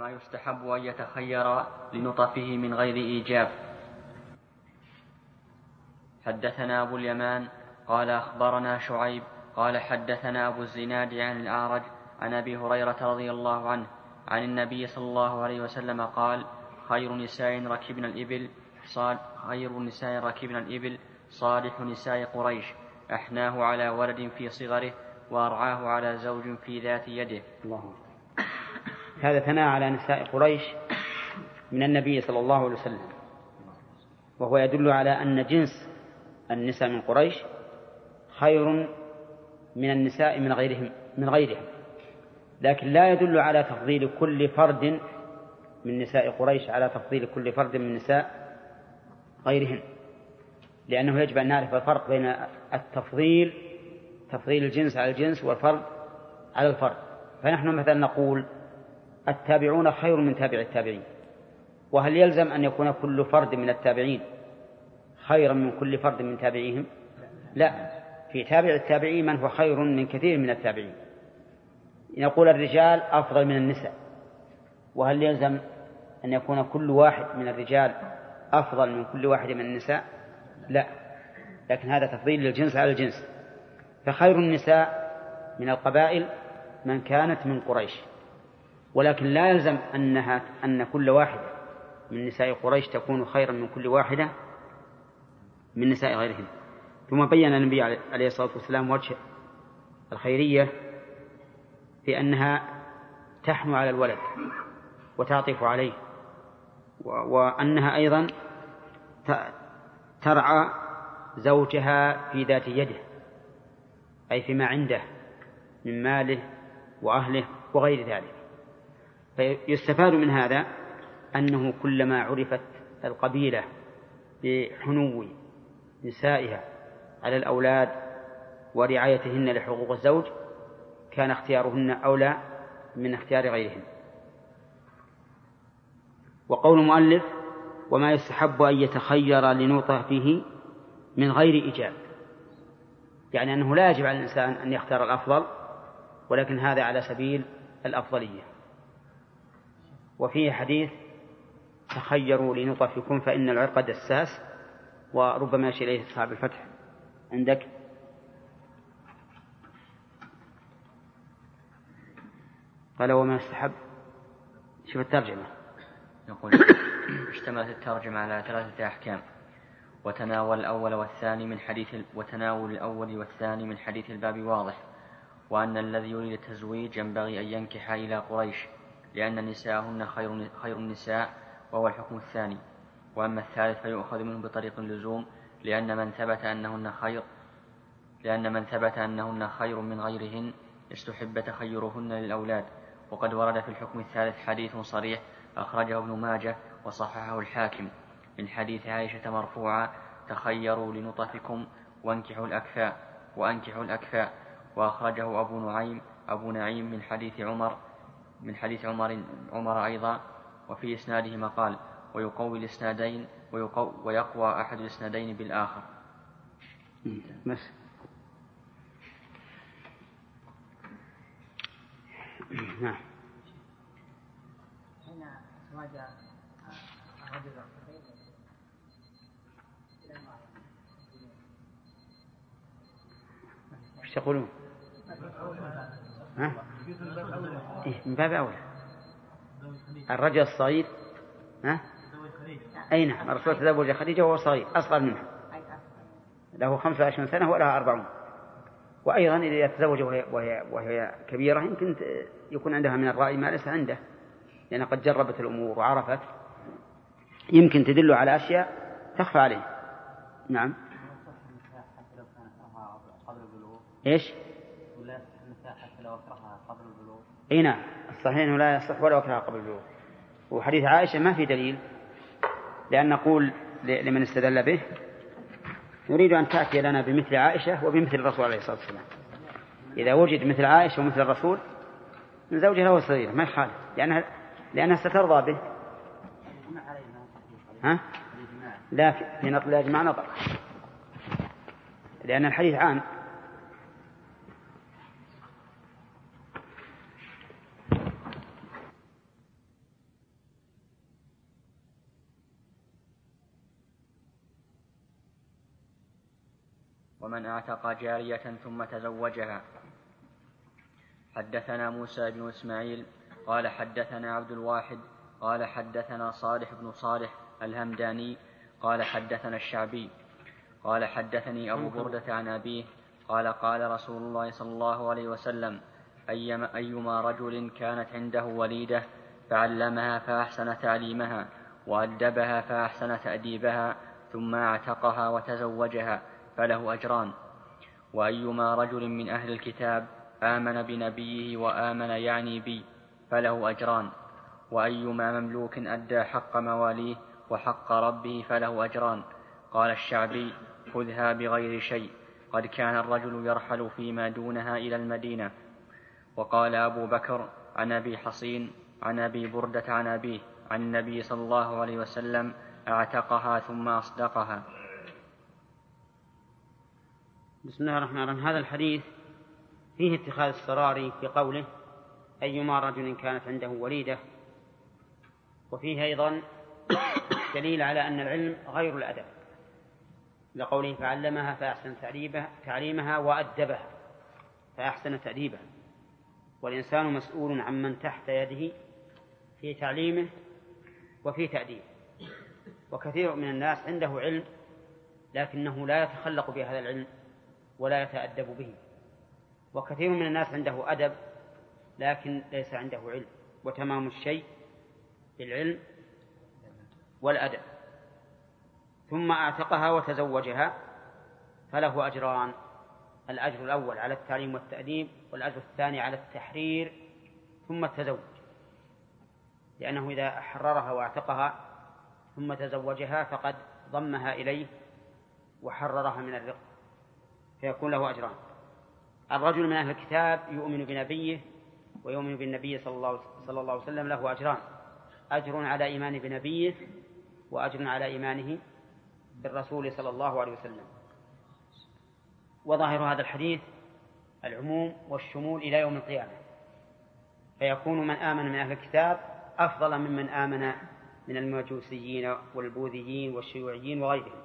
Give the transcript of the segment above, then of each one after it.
وما يستحب أن يتخير لنطفه من غير إيجاب. حدثنا أبو اليمان قال أخبرنا شعيب قال حدثنا أبو الزناد عن الأعرج عن أبي هريرة رضي الله عنه عن النبي صلى الله عليه وسلم قال خير نساء ركبنا الإبل صاد خير نساء ركبنا الإبل صالح نساء قريش أحناه على ولد في صغره وأرعاه على زوج في ذات يده. الله هذا ثناء على نساء قريش من النبي صلى الله عليه وسلم. وهو يدل على أن جنس النساء من قريش خير من النساء من غيرهم من غيرهم. لكن لا يدل على تفضيل كل فرد من نساء قريش على تفضيل كل فرد من نساء غيرهم. لأنه يجب أن نعرف الفرق بين التفضيل تفضيل الجنس على الجنس والفرد على الفرد. فنحن مثلا نقول التابعون خير من تابع التابعين. وهل يلزم أن يكون كل فرد من التابعين خيرا من كل فرد من تابعيهم؟ لا. في تابع التابعين من هو خير من كثير من التابعين. نقول الرجال أفضل من النساء. وهل يلزم أن يكون كل واحد من الرجال أفضل من كل واحد من النساء؟ لا. لكن هذا تفضيل للجنس على الجنس. فخير النساء من القبائل من كانت من قريش. ولكن لا يلزم أنها أن كل واحدة من نساء قريش تكون خيرا من كل واحدة من نساء غيرهم ثم بين النبي عليه الصلاة والسلام وجه الخيرية في أنها تحنو على الولد وتعطف عليه وأنها أيضا ترعى زوجها في ذات يده أي فيما عنده من ماله وأهله وغير ذلك. فيستفاد من هذا أنه كلما عرفت القبيلة بحنو نسائها على الأولاد ورعايتهن لحقوق الزوج كان اختيارهن أولى من اختيار غيرهن. وقول المؤلف وما يستحب أن يتخير لنوطة فيه من غير إيجاب يعني أنه لا يجب على الإنسان أن يختار الأفضل ولكن هذا على سبيل الأفضلية. وفيه حديث تخيروا لنطفكم فإن العرق دساس وربما يشير إليه أصحاب الفتح. عندك؟ قال وما يستحب. شوف الترجمة. يقول اشتملت الترجمة على ثلاثة أحكام. وتناول الأول والثاني من حديث وتناول الأول والثاني من حديث الباب واضح. وأن الذي يريد التزويج ينبغي أن ينكح إلى قريش. لأن نساءهن خير خير النساء وهو الحكم الثاني. وأما الثالث فيؤخذ منه بطريق اللزوم لأن من ثبت أنهن خير لأن من ثبت أنهن خير من غيرهن استحب تخيرهن للأولاد. وقد ورد في الحكم الثالث حديث صريح أخرجه ابن ماجه وصححه الحاكم. من حديث عائشة مرفوعا تخيروا لنطفكم وانكحوا الأكفاء وأنكحوا الأكفاء. وأخرجه أبو نعيم أبو نعيم من حديث عمر من حديث عمر عمر أيضا وفي إسناده مقال ويقوي الإسنادين ويقوى أحد الإسنادين بالآخر بس نعم إيش تقولون؟ ها؟ إيه من باب أولى الرجل الصغير ها؟ أي نعم الرسول تزوج خديجة وهو صغير أصغر منها. له خمسة وعشرون سنة ولها أربعون. وأيضا إذا تزوج وهي, وهي, وهي كبيرة يمكن يكون عندها من الرأي ما ليس عنده. لأن قد جربت الأمور وعرفت. يمكن تدل على أشياء تخفى عليه. نعم. إيش؟ ولا النساء حتى لو اكرهها قبل البلوغ إي نعم. الصحيح أنه لا يصح ولو اكرهها قبل البلوغ. وحديث عائشة ما في دليل لأن نقول لمن استدل به نريد أن تأتي لنا بمثل عائشة وبمثل الرسول عليه الصلاة والسلام. إذا وجد مثل عائشة ومثل الرسول من زوجها له صغير ما يخالف. لانها لأنها سترضى به. ها؟ لا في نطق الإجماع نطق. لأن الحديث عام. ومن اعتق جارية ثم تزوجها. حدثنا موسى بن إسماعيل قال حدثنا عبد الواحد قال حدثنا صالح بن صالح الهمداني قال حدثنا الشعبي قال حدثني أبو بردة عن أبيه قال قال رسول الله صلى الله عليه وسلم أيما, أيما رجل كانت عنده وليدة فعلمها فأحسن تعليمها وأدبها فأحسن تأديبها ثم اعتقها وتزوجها فله أجران. وأيما رجل من أهل الكتاب آمن بنبيه وآمن يعني بي فله أجران. وأيما مملوك أدى حق مواليه وحق ربه فله أجران. قال الشعبي خذها بغير شيء. قد كان الرجل يرحل فيما دونها إلى المدينة. وقال أبو بكر عن أبي حصين عن أبي بردة عن أبيه عن النبي صلى الله عليه وسلم أعتقها ثم أصدقها. بسم الله الرحمن الرحيم. هذا الحديث فيه اتخاذ السراري في قوله أيما رجل كانت عنده وليدة. وفيه أيضا دليل على أن العلم غير الأدب لقوله فعلمها فأحسن تعليمها وأدبها فأحسن تأديبها. والإنسان مسؤول عمن تحت يده في تعليمه وفي تأديبه. وكثير من الناس عنده علم لكنه لا يتخلق بهذا العلم ولا يتأدب به. وكثير من الناس عنده أدب لكن ليس عنده علم. وتمام الشيء بالعلم والأدب. ثم أعتقها وتزوجها فله أجران. الأجر الأول على التعليم والتأديب والأجر الثاني على التحرير ثم التزوج. لأنه إذا حررها وأعتقها ثم تزوجها فقد ضمها إليه وحررها من الرق. فيكون له أجران. الرجل من أهل الكتاب يؤمن بنبيه ويؤمن بالنبي صلى الله, صلى الله عليه وسلم له أجران. أجر على إيمان بنبيه وأجر على إيمانه بالرسول صلى الله عليه وسلم. وظاهر هذا الحديث العموم والشمول إلى يوم القيامة. فيكون من آمن من أهل الكتاب أفضل ممن آمن من المجوسيين والبوذيين والشيوعيين وغيرهم.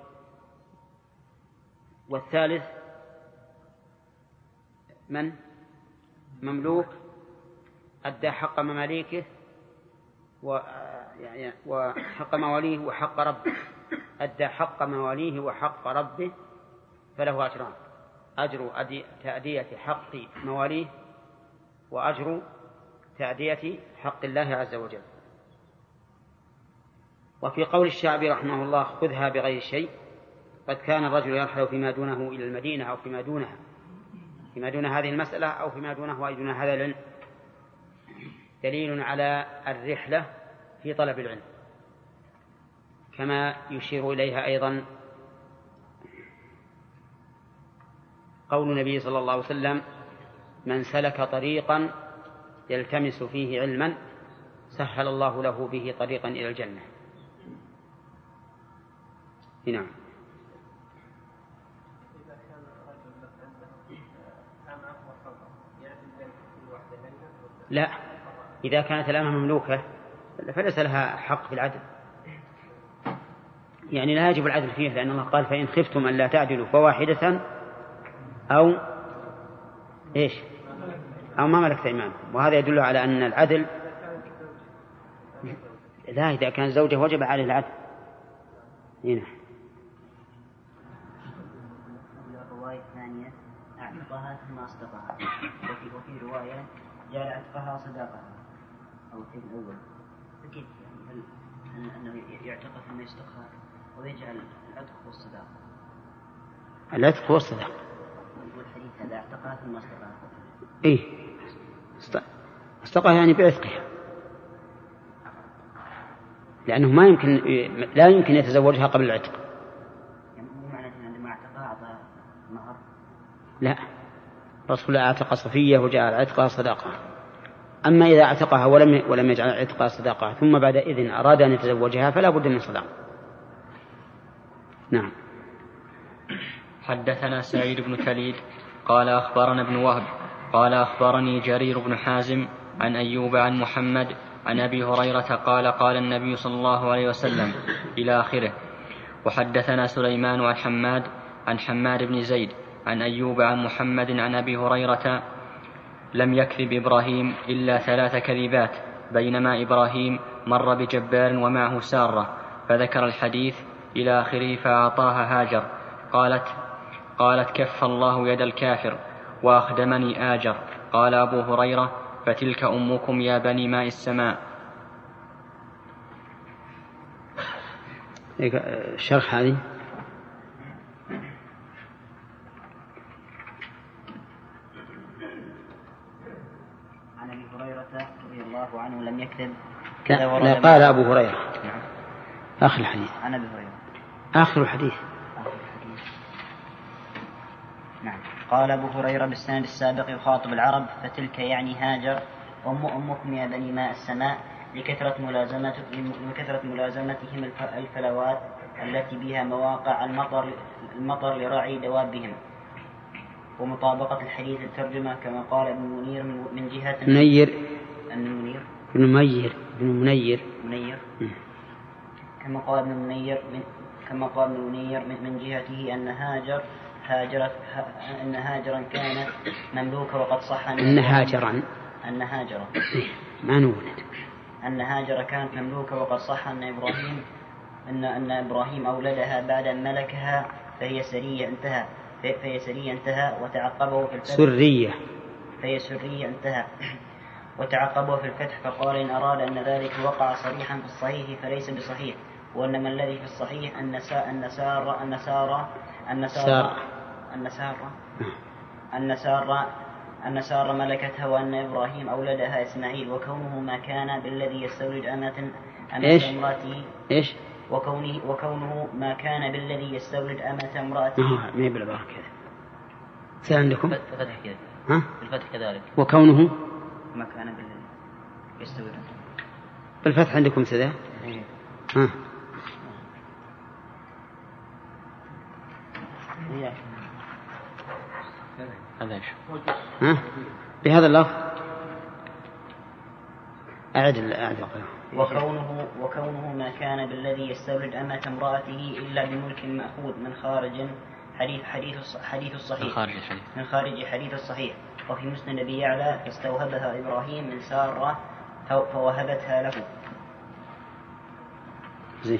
والثالث من؟ مملوك أدى حق مماليكه و يعني وحق مواليه وحق ربه. أدى حق مواليه وحق ربه فله أجران. أجر تأدية حق مواليه وأجر تأدية حق الله عز وجل. وفي قول الشعبي رحمه الله خذها بغير شيء قد كان الرجل يرحل فيما دونه إلى المدينة أو فيما دونها. فيما دون هذه المسألة أو فيما دونه أي دون هذا العلم. دليل على الرحلة في طلب العلم. كما يشير إليها أيضا قول النبي صلى الله عليه وسلم من سلك طريقا يلتمس فيه علما سهل الله له به طريقا إلى الجنة. نعم. لا. إذا كانت الأمة مملوكة فليس لها حق في العدل. يعني لا يجب العدل فيه لأن الله قال فإن خفتم أن لا تعدلوا فواحدة أو إيش؟ أو ما ملكت أيمانكم وهذا يدل على أن العدل لا إذا كان زوجة وجب عليه العدل. هنا. الرواية الثانية أعتقها ثم أصدقها. وفي رواية جعل عتقها صداقها. أو في الأول فكيف هل أنه يعتقها ثم يصدقها ويجعل العتق والصداقة العتق والصداقة والحديث هذا اعتقها ثم اصدقها إيه. اصدقها يعني بعتقها. لأنه ما يمكن لا يمكن يتزوجها قبل العتق. يعني مو معنى عندما اعتقها أعطى مهر. لا. الرسول أعتق صفية وجعل عتقها صداقة أما إذا أعتقها ولم ولم يجعل عتقها صداقة ثم بعد إذن أراد أن يتزوجها فلا بد من صداقة نعم. حدثنا سعيد بن كليد قال أخبرنا ابن وهب قال أخبرني جرير بن حازم عن أيوب عن محمد عن أبي هريرة قال قال النبي صلى الله عليه وسلم إلى آخره. وحدثنا سليمان عن حماد عن حماد بن زيد عن أيوب عن محمد عن أبي هريرة لم يكذب إبراهيم إلا ثلاث كذبات بينما إبراهيم مر بجبار ومعه سارة فذكر الحديث إلى آخره فأعطاها هاجر. قالت قالت كف الله يد الكافر وأخدمني آجر. قال أبو هريرة فتلك أمكم يا بني ماء السماء. الشرح هذه عن ابي هريره رضي الله عنه لم يكذب لا, قال أبو هريرة. نعم. آخر الحديث. عن ابي هريرة. آخر الحديث. آخر الحديث. نعم. قال أبو هريرة بالسند السابق يخاطب العرب فتلك يعني هاجر ام أمكم يا بني ماء السماء لكثرة ملازمة لكثرة ملازمتهم الفلوات التي بها مواقع المطر المطر لرعي دوابهم. ومطابقة الحديث الترجمة كما قال ابن منير من جهة منير. ابن منير ابن منير ابن منير. منير. كما قال ابن منير من كما قال ابن منير من جهته أن هاجر هاجرت أن هاجرا كانت مملوكة وقد صح أن هاجرا. أن هاجرا. ما نولد أن هاجر كانت مملوكة وقد صح أن إبراهيم أن أن إبراهيم أولدها بعد أن ملكها فهي سرية انتهى فهي سرية انتهى وتعقبه في الفتح سرية. فهي سرية انتهى. وتعقبه في الفتح فقال إن أراد أن ذلك وقع صريحا في الصحيح فليس بصحيح. وإنما الذي في الصحيح أن أن سار أن سار أن سار أن سار أن سار أن سار ملكتها وأن إبراهيم أولدها إسماعيل وكونه ما كان بالذي يستولد أمة أمة امرأته. إيش؟ وكونه وكونه ما كان بالذي يستولد أمة امرأته. ما هي بالعبارة كذا. عندكم؟ الفتح كذا. ها؟ الفتح كذلك. وكونه؟ ما كان بالذي يستولد بالفتح عندكم سذا؟ إيه. ها؟ هذا إيش؟ ها؟ بهذا اللفظ أعد أعد وكونه وكونه ما كان بالذي يستولد أمة امرأته إلا بملك مأخوذ من خارج حديث حديث حديث الصحيح من خارج الحديث من خارج حديث الصحيح وفي مسند أبي يعلى فاستوهبها إبراهيم من سارة فوهبتها له. زين.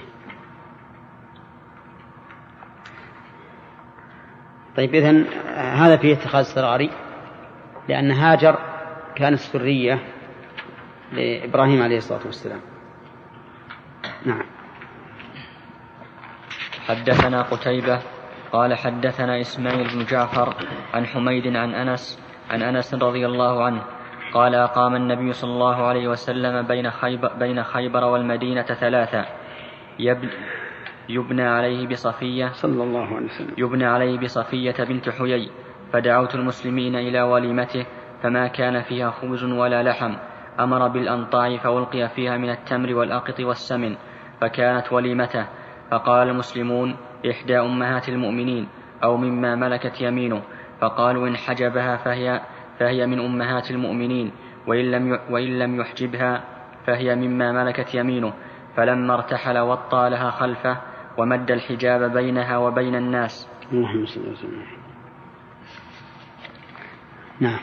طيب إذن هذا فيه اتخاذ السراري لأن هاجر كانت سرية لإبراهيم عليه الصلاة والسلام. نعم. حدثنا قتيبة قال حدثنا إسماعيل بن جعفر عن حميد عن أنس عن أنس رضي الله عنه قال أقام النبي صلى الله عليه وسلم بين خيبر, بين خيبر والمدينة ثلاثة. يبنى عليه بصفية صلى الله عليه وسلم. يبنى عليه بصفية بنت حيي فدعوت المسلمين إلى وليمته فما كان فيها خبز ولا لحم. أمر بالأنطاع فألقي فيها من التمر والأقط والسمن فكانت وليمته. فقال المسلمون إحدى أمهات المؤمنين أو مما ملكت يمينه. فقالوا إن حجبها فهي فهي من أمهات المؤمنين وإن لم وإن لم يحجبها فهي مما ملكت يمينه. فلما ارتحل وطى لها خلفه ومد الحجاب بينها وبين الناس. اللهم صل وسلم نعم.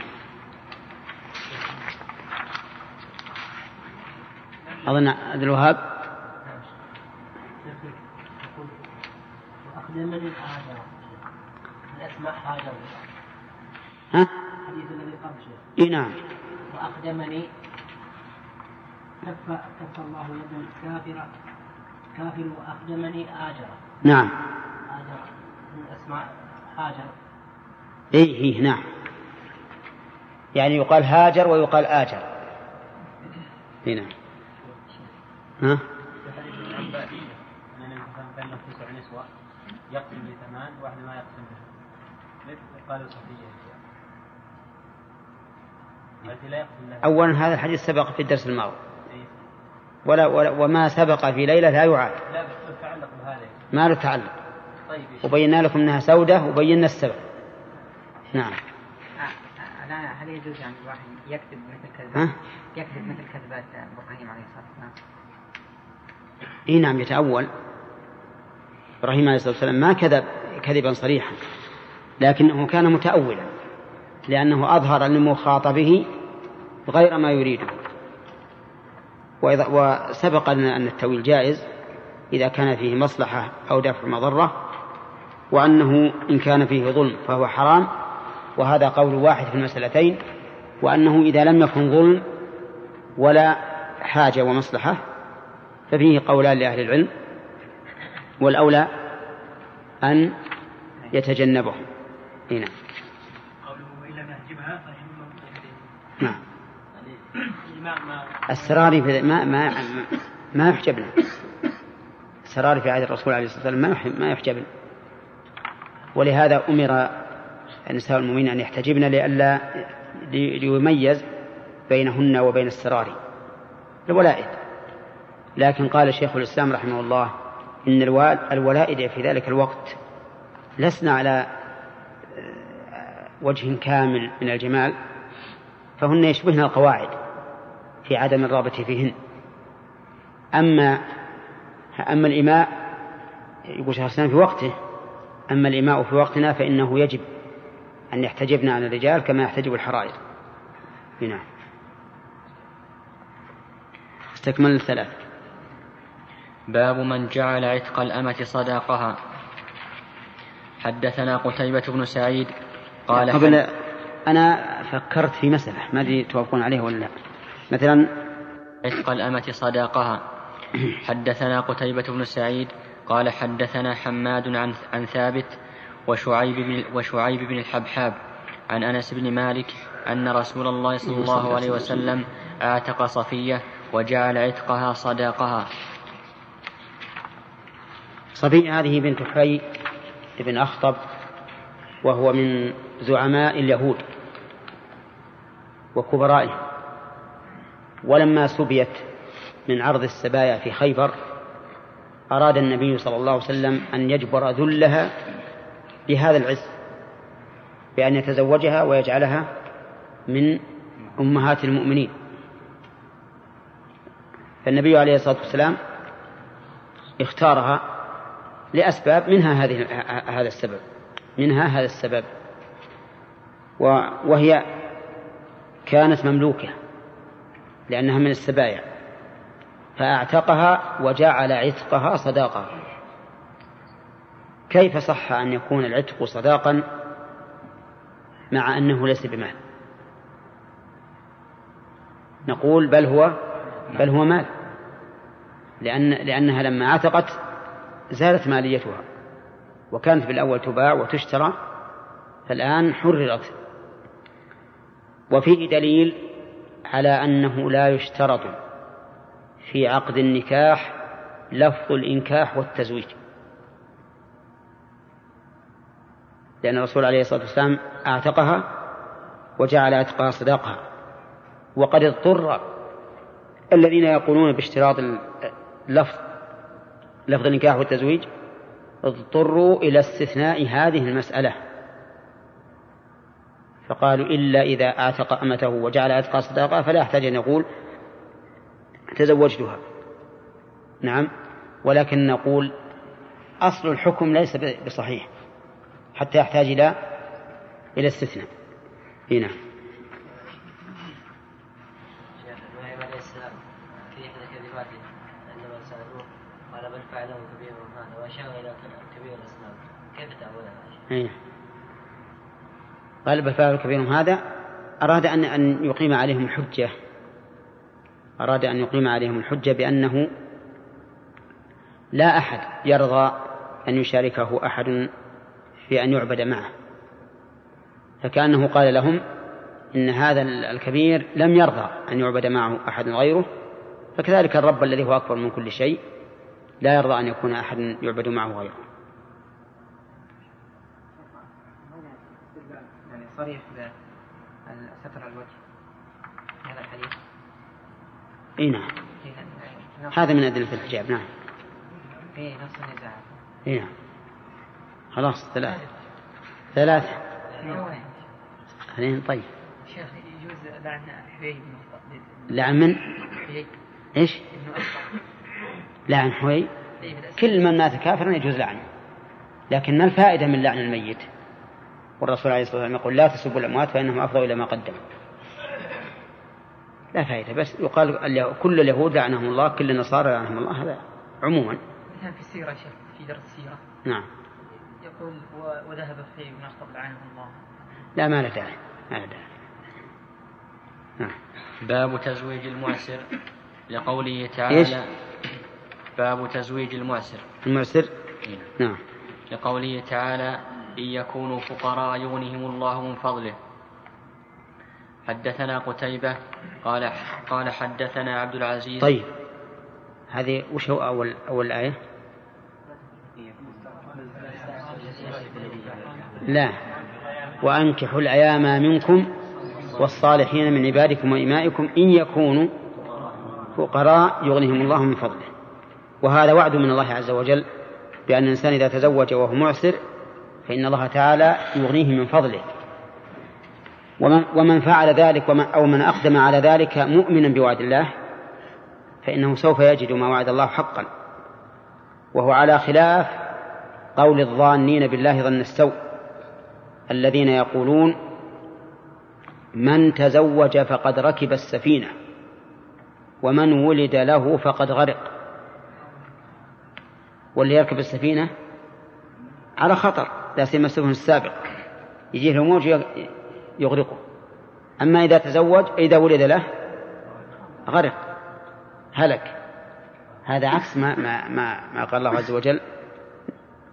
أظن عبد الوهاب. أقدمني هاجر الأسماء هاجر ها؟ الحديث الذي قبل شيخ إي نعم. وأقدمني كف كف الله يد الكافر كافر وأقدمني آجر. نعم. آجر. من أسماء هاجر. إي إيه نعم. يعني يقال هاجر ويقال آجر. إي نعم. ها؟ تسع نسوة يقسم بثمان واحدة ما يقسم بها قالوا صفية. أولا هذا الحديث سبق في الدرس الماضي. ولا, ولا وما سبق في ليلة لا يعاد. لا بس تعلق بهذا. ما له تعلق. طيب وبينا لكم أنها سودة وبينا السبب. نعم. الآن هل يجوز أن الواحد يكتب مثل ها؟ كذبات يكتب مثل كذبات إبراهيم عليه الصلاة والسلام؟ اي نعم يتأول. إبراهيم عليه الصلاة والسلام ما كذب كذبا صريحا لكنه كان متأولا. لأنه أظهر لمخاطبه غير ما يريده. وسبق لنا أن التأويل جائز إذا كان فيه مصلحة أو دفع مضرة وأنه إن كان فيه ظلم فهو حرام وهذا قول واحد في المسألتين وأنه إذا لم يكن ظلم ولا حاجة ومصلحة ففيه قولان لأهل العلم والأولى أن يتجنبه. هنا. نعم. السراري في ما ما ما يحجبنا السراري في عهد الرسول عليه الصلاة والسلام ما ما يحجبن ولهذا أمر نساء المؤمنين أن يحتجبن لئلا ليميز بينهن وبين السراري. الولائد. لكن قال شيخ الإسلام رحمه الله إن الولائد في ذلك الوقت لسنا على وجه كامل من الجمال. فهن يشبهن القواعد في عدم الرغبة فيهن. أما أما الإماء يقول شيخ الإسلام في وقته أما الإماء في وقتنا فإنه يجب أن يحتجبن عن الرجال كما يحتجب الحرائر. نعم استكمل الثلاث. باب من جعل عتق الأمة صداقها. حدثنا قتيبة بن سعيد قال قبل أنا فكرت في مسألة ما أدري توافقون عليها ولا لا. مثلا عتق الأمة صداقها. حدثنا قتيبة بن سعيد قال حدثنا حماد عن عن ثابت وشعيب بن وشعيب بن الحبحاب عن أنس بن مالك أن رسول الله صلى الله عليه وسلم اعتق صفية وجعل عتقها صداقها. صفية هذه بنت حي بن أخطب وهو من زعماء اليهود. وكبرائهم ولما سبيت من عرض السبايا في خيبر أراد النبي صلى الله عليه وسلم أن يجبر ذلها بهذا العز بأن يتزوجها ويجعلها من أمهات المؤمنين. فالنبي عليه الصلاة والسلام اختارها لأسباب منها هذه هذا السبب منها هذا السبب. وهي كانت مملوكة لأنها من السبايا فأعتقها وجعل عتقها صداقة. كيف صح أن يكون العتق صداقا مع أنه ليس بمال؟ نقول بل هو بل هو مال لأن لأنها لما عتقت زالت ماليتها وكانت بالأول تباع وتشترى فالآن حررت وفيه دليل على أنه لا يشترط في عقد النكاح لفظ الإنكاح والتزويج. لأن الرسول عليه الصلاة والسلام أعتقها وجعل عتقها صداقها. وقد اضطر الذين يقولون باشتراط اللفظ لفظ النكاح والتزويج اضطروا إلى استثناء هذه المسألة. فقالوا إلا إذا أعتق أمته وجعل عتقها صداقة فلا يحتاج أن يقول تزوجتها. نعم. ولكن نقول أصل الحكم ليس بصحيح حتى يحتاج إلى إلى استثناء. هنا نعم. قال فعله كبير واشار إلى كبير الاسلام كيف؟ قال بل فعله كبير هذا. أراد ان أن يقيم عليهم الحجة. أراد أن يقيم عليهم الحجة بأنه لا أحد يرضى أن يشاركه أحد في أن يعبد معه. فكأنه قال لهم إن هذا الكبير لم يرضى أن يعبد معه أحد غيره فكذلك الرب الذي هو أكبر من كل شيء لا يرضى أن يكون أحد يعبد معه غيره. يعني صريح ستر الوجه. هذا الحديث. إي نعم. هذا من أدلة الحجاب نعم. في نص النزاع. إي نعم. خلاص ثلاثة. ثلاثة. اثنين طيب. شيخ يجوز لعن حوي لعن من؟ إيش؟ لعن حوي كل من مات كافرا يجوز لعنه. لكن ما الفائدة من لعن الميت؟ والرسول عليه الصلاة والسلام يقول لا تسبوا الأموات فإنهم أفضوا إلى ما قدموا. لا فائدة بس يقال كل اليهود لعنهم الله كل النصارى لعنهم الله هذا عموما. مثلا في السيرة شيخ في درس السيرة. نعم. يقول وذهب في بن أخطب لعنه الله. لا ما له داعي ما له داعي. نعم. باب تزويج المعسر. لقوله تعالى إيش؟ باب تزويج المعسر. المعسر؟ إيه. نعم. لقوله تعالى إن يكونوا فقراء يغنهم الله من فضله. حدثنا قتيبة قال قال حدثنا عبد العزيز. طيب هذه وش هو أول أول آية؟ لا. وأنكحوا الأيام منكم والصالحين من عبادكم وإمائكم إن يكونوا فقراء يغنيهم الله من فضله. وهذا وعد من الله عز وجل بأن الإنسان إذا تزوج وهو معسر فإن الله تعالى يغنيه من فضله. ومن, ومن فعل ذلك ومن أو من أقدم على ذلك مؤمنا بوعد الله فإنه سوف يجد ما وعد الله حقا. وهو على خلاف قول الظانين بالله ظن السوء الذين يقولون من تزوج فقد ركب السفينة ومن ولد له فقد غرق. واللي يركب السفينة على خطر. لا سيما السفن السابق. يجيه الموج يغرقه. أما إذا تزوج إذا ولد له غرق. هلك. هذا عكس ما ما ما, ما قال الله عز وجل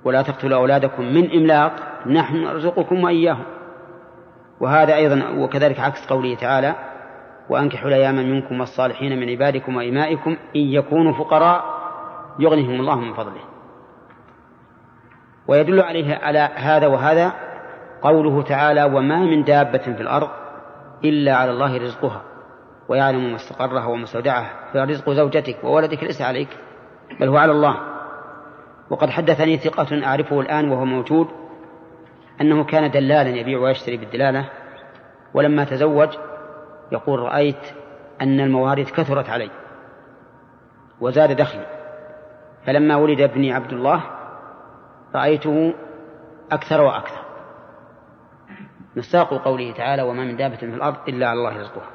ولا تقتلوا أولادكم من إملاق نحن نرزقكم وإياهم. وهذا أيضا وكذلك عكس قوله تعالى وأنكحوا الأيام منكم والصالحين من عبادكم وإمائكم إن يكونوا فقراء يغنيهم الله من فضله. ويدل عليه على هذا وهذا قوله تعالى وما من دابة في الأرض إلا على الله رزقها ويعلم مستقرها ومستودعها فرزق زوجتك وولدك ليس عليك بل هو على الله. وقد حدثني ثقة أعرفه الآن وهو موجود أنه كان دلالا يبيع ويشتري بالدلالة ولما تزوج يقول رأيت أن الموارد كثرت علي وزاد دخلي. فلما ولد ابني عبد الله رأيته أكثر وأكثر. مصداق قوله تعالى وما من دابة في الأرض إلا على الله رزقها.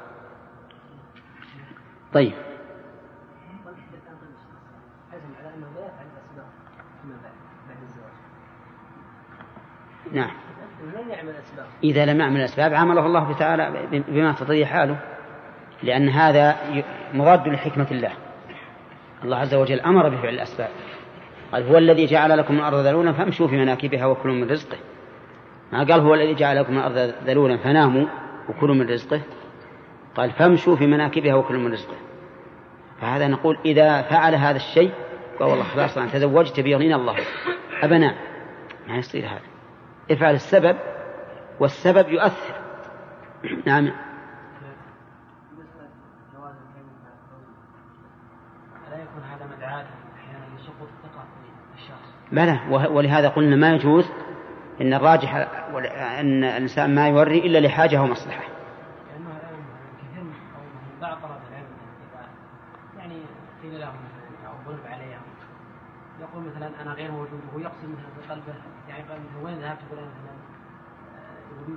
طيب. نعم. إذا لم يعمل الأسباب عامله الله تعالى بما تطيع حاله لأن هذا مضاد لحكمة الله. الله عز وجل أمر بفعل الأسباب. قال هو الذي جعل لكم الأرض ذلولا فامشوا في مناكبها وكلوا من رزقه. ما قال هو الذي جعل لكم الأرض ذلولا فناموا وكلوا من رزقه. قال فامشوا في مناكبها وكلوا من رزقه. فهذا نقول إذا فعل هذا الشيء قال والله خلاص أنا تزوجت بيغنينا الله. أبناء. ما يصير هذا. افعل السبب والسبب يؤثر. نعم. بلى ولهذا قلنا ما يجوز إن الراجح إن الإنسان ما يوري إلا لحاجة أو مصلحة. كثير من بعض طلبه العلم يعني قيل لهم مثلا أو ضرب عليهم يقول مثلا أنا غير موجود وهو يقصد مثلا في قلبه يعني قال مثلا وين ذهبت يقول مثلا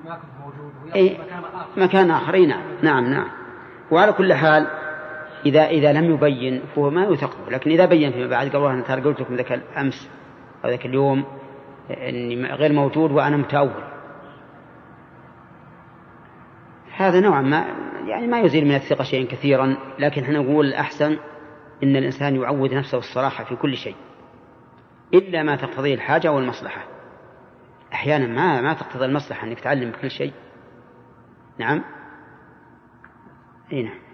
ما كنت موجود وهو يقصد مكان آخر. مكان اخر نعم نعم نعم. وعلى كل حال إذا إذا لم يبين فهو ما يثق لكن إذا بين فيما بعد قال والله أنا قلت لكم ذاك الأمس أو ذاك اليوم إني غير موجود وأنا متأول. هذا نوعا ما يعني ما يزيل من الثقة شيئا كثيرا لكن إحنا نقول الأحسن إن الإنسان يعود نفسه الصراحة في كل شيء إلا ما تقتضيه الحاجة والمصلحة. أحيانا ما ما تقتضي المصلحة أنك تعلم كل شيء. نعم؟ أي نعم.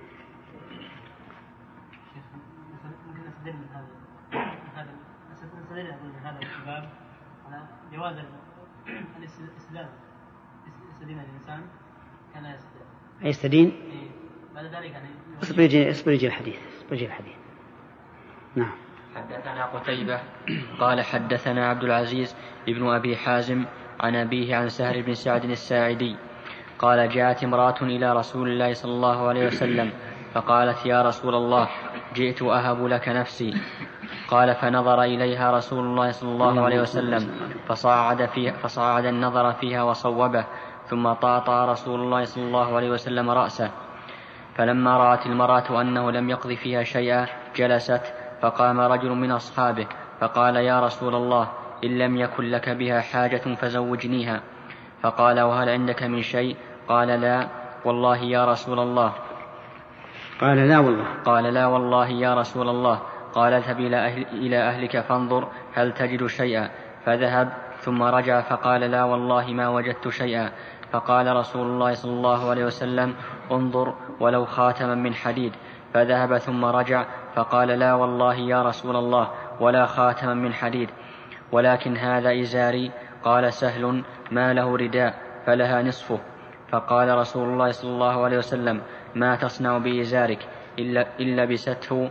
جواز الاستدلال يستدين الإنسان كان يستدين. يستدين؟ إيه. بعد ذلك يعني اصبر يجي اصبر يجي الحديث. اصبر يجي الحديث. نعم. حدثنا قتيبة. قال حدثنا عبد العزيز ابن أبي حازم عن أبيه عن سهل بن سعد الساعدي. قال جاءت امرأة إلى رسول الله صلى الله عليه وسلم فقالت يا رسول الله جئت أهب لك نفسي. قال فنظر إليها رسول الله صلى الله عليه وسلم فصاعد, فيها فصاعد النظر فيها وصوبه ثم طاطا رسول الله صلى الله عليه وسلم رأسه. فلما رأت المرأة أنه لم يقض فيها شيئا جلست فقام رجل من أصحابه فقال يا رسول الله إن لم يكن لك بها حاجة فزوجنيها. فقال وهل عندك من شيء؟ قال لا. والله يا رسول الله قال لا والله. قال لا والله يا رسول الله. قال اذهب إلى, أهل إلى أهلك فانظر هل تجد شيئا. فذهب ثم رجع فقال لا والله ما وجدت شيئا. فقال رسول الله صلى الله عليه وسلم انظر ولو خاتما من حديد. فذهب ثم رجع فقال لا والله يا رسول الله ولا خاتما من حديد. ولكن هذا إزاري. قال سهل ما له رداء فلها نصفه. فقال رسول الله صلى الله عليه وسلم ما تصنع بإزارك إلا, إن لبسته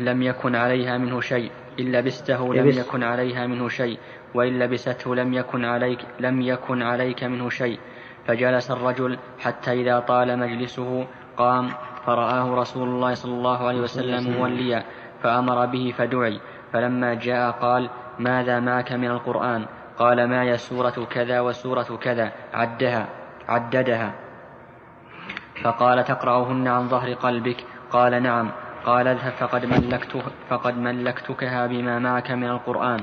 لم يكن عليها منه شيء إن لبسته لم يكن عليها منه شيء وإن لبسته لم يكن عليك لم يكن عليك منه شيء. فجلس الرجل حتى إذا طال مجلسه قام فرآه رسول الله صلى الله عليه وسلم موليا فأمر به فدعي. فلما جاء قال ماذا معك من القرآن؟ قال معي سورة كذا وسورة كذا؟ عدها عددها. فقال تقرأهن عن ظهر قلبك؟ قال نعم. قال اذهب فقد ملكت فقد ملكتكها بما معك من القرآن.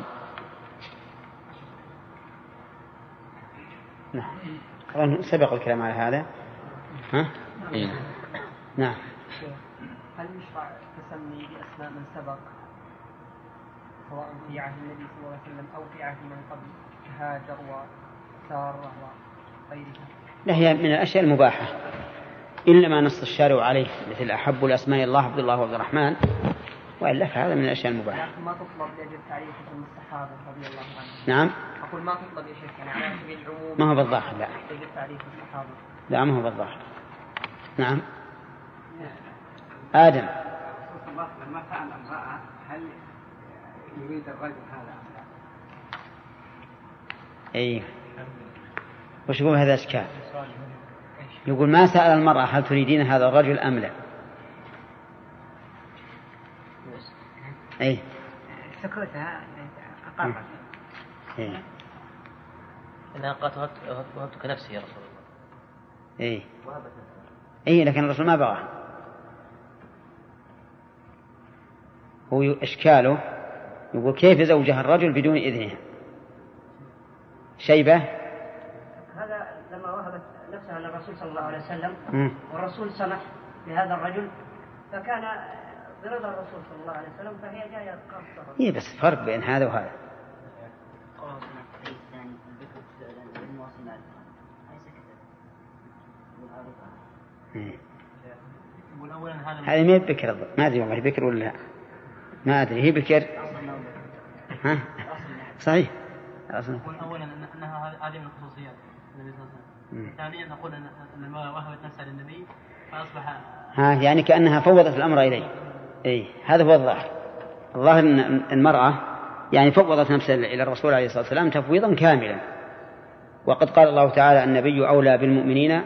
نعم. سبق الكلام على هذا. ها؟ إيه. نعم. هل يشرع التسمي بأسماء من سبق؟ سواء في عهد النبي صلى الله عليه وسلم أو في عهد من قبل. كهاجر وسارة وغيرها لا هي من الأشياء المباحة. إلا ما نص الشارع عليه مثل أحب الأسماء الله عبد الله وعبد الرحمن. وإلا فهذا من الأشياء المباحة. لكن ما تطلب لأجل تعريف اسم الصحابة رضي الله عنهم نعم؟ أقول ما تطلب يا شيخ يعني على سبيل العموم ما هو بالظاهر لا. لأجل تعريف الصحابة لا ما هو بالظاهر نعم؟ آدم. الله لما سأل امرأة هل يريد الرجل هذا أم لا؟ أي وش يقول هذا إشكال؟ يقول ما سأل المرأة هل تريدين هذا الرجل أم لا؟ أي سكوتها أقرت أي إنها قالت وهبت- وهبتك نفسي يا رسول الله. أي أي لكن الرسول ما بغى. هو إشكاله يقول كيف زوجها الرجل بدون إذنها؟ شيبة؟ نفسها للرسول صلى الله عليه وسلم. والرسول سمح لهذا الرجل فكان برضا الرسول صلى الله عليه وسلم فهي جاية قاصرة إيه بس فرق بين هذا وهذا. هذه ما هي بكر ما أدري والله بكر ولا لا. ما أدري هي بكر؟ ها؟ صحيح. نقول اولا أنها هذه- من خصوصيات النبي صلى الله عليه. وسلم. ثانيا نقول أن أن المرأة وهبت نفسها للنبي فأصبح ها يعني كأنها فوضت الأمر إليه. إيه هذا هو الظاهر. الظاهر أن المرأة يعني فوضت نفسها إلى الرسول عليه الصلاة والسلام تفويضا كاملا. وقد قال الله تعالى النبي أولى بالمؤمنين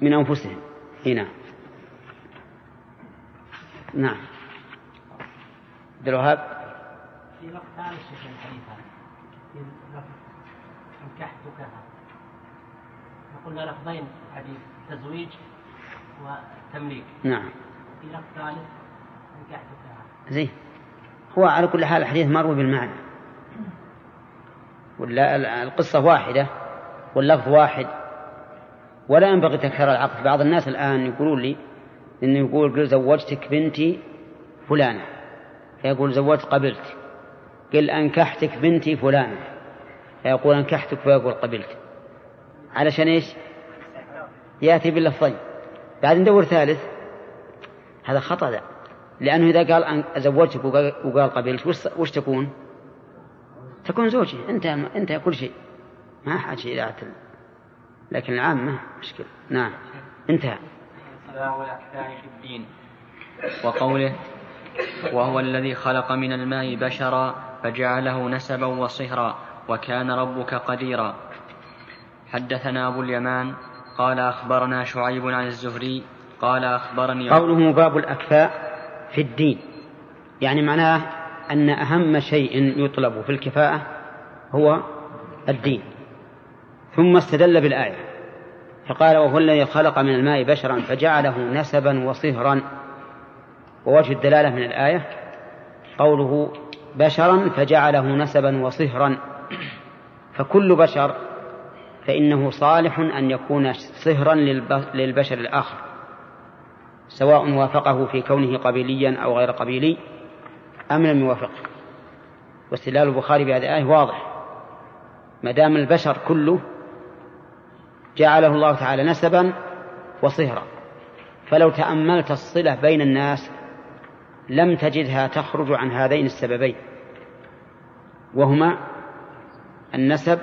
من أنفسهم. هنا. نعم. عبد الوهاب. في لفظ ثالث في الحديث هذا. في لفظ انكحتكها قلنا لفظين الحديث تزويج وتمليك. نعم. في لفظ ثالث انكحتكها زين. هو على كل حال الحديث مروي بالمعنى. ولا ال- القصة واحدة واللفظ واحد. ولا ينبغي تكرار العقد. بعض الناس الآن يقولون لي إنه يقول قل زوجتك بنتي فلانة. فيقول زوجت قبلت قل أنكحتك بنتي فلانة. فيقول أنكحتك فيقول قبلت علشان إيش؟ يأتي باللفظين. بعد ندور ثالث. هذا خطأ ذا لأنه إذا قال أن زوجتك وقال قبلت وش, تكون؟ تكون زوجي. انتهى انتهى كل شيء. ما حاجة إلى اعتل لكن العامة مشكلة. نعم. انتهى الأحكام في الدين. وقوله وهو الذي خلق من الماء بشرا فجعله نسبا وصهرا وكان ربك قديرا. حدثنا أبو اليمان قال أخبرنا شعيب عن الزهري قال أخبرني قوله باب الأكفاء في الدين يعني معناه أن أهم شيء يطلب في الكفاءة هو الدين. ثم استدل بالآية فقال وهو الذي خلق من الماء بشرا فجعله نسبا وصهرا. ووجه الدلالة من الآية قوله بشرا فجعله نسبا وصهرا. فكل بشر فإنه صالح أن يكون صهرا للبشر الآخر سواء وافقه في كونه قبيليا أو غير قبيلي أم لم يوافقه. واستدلال البخاري بهذه الآية واضح. ما دام البشر كله جعله الله تعالى نسبا وصهرا فلو تأملت الصلة بين الناس لم تجدها تخرج عن هذين السببين وهما النسب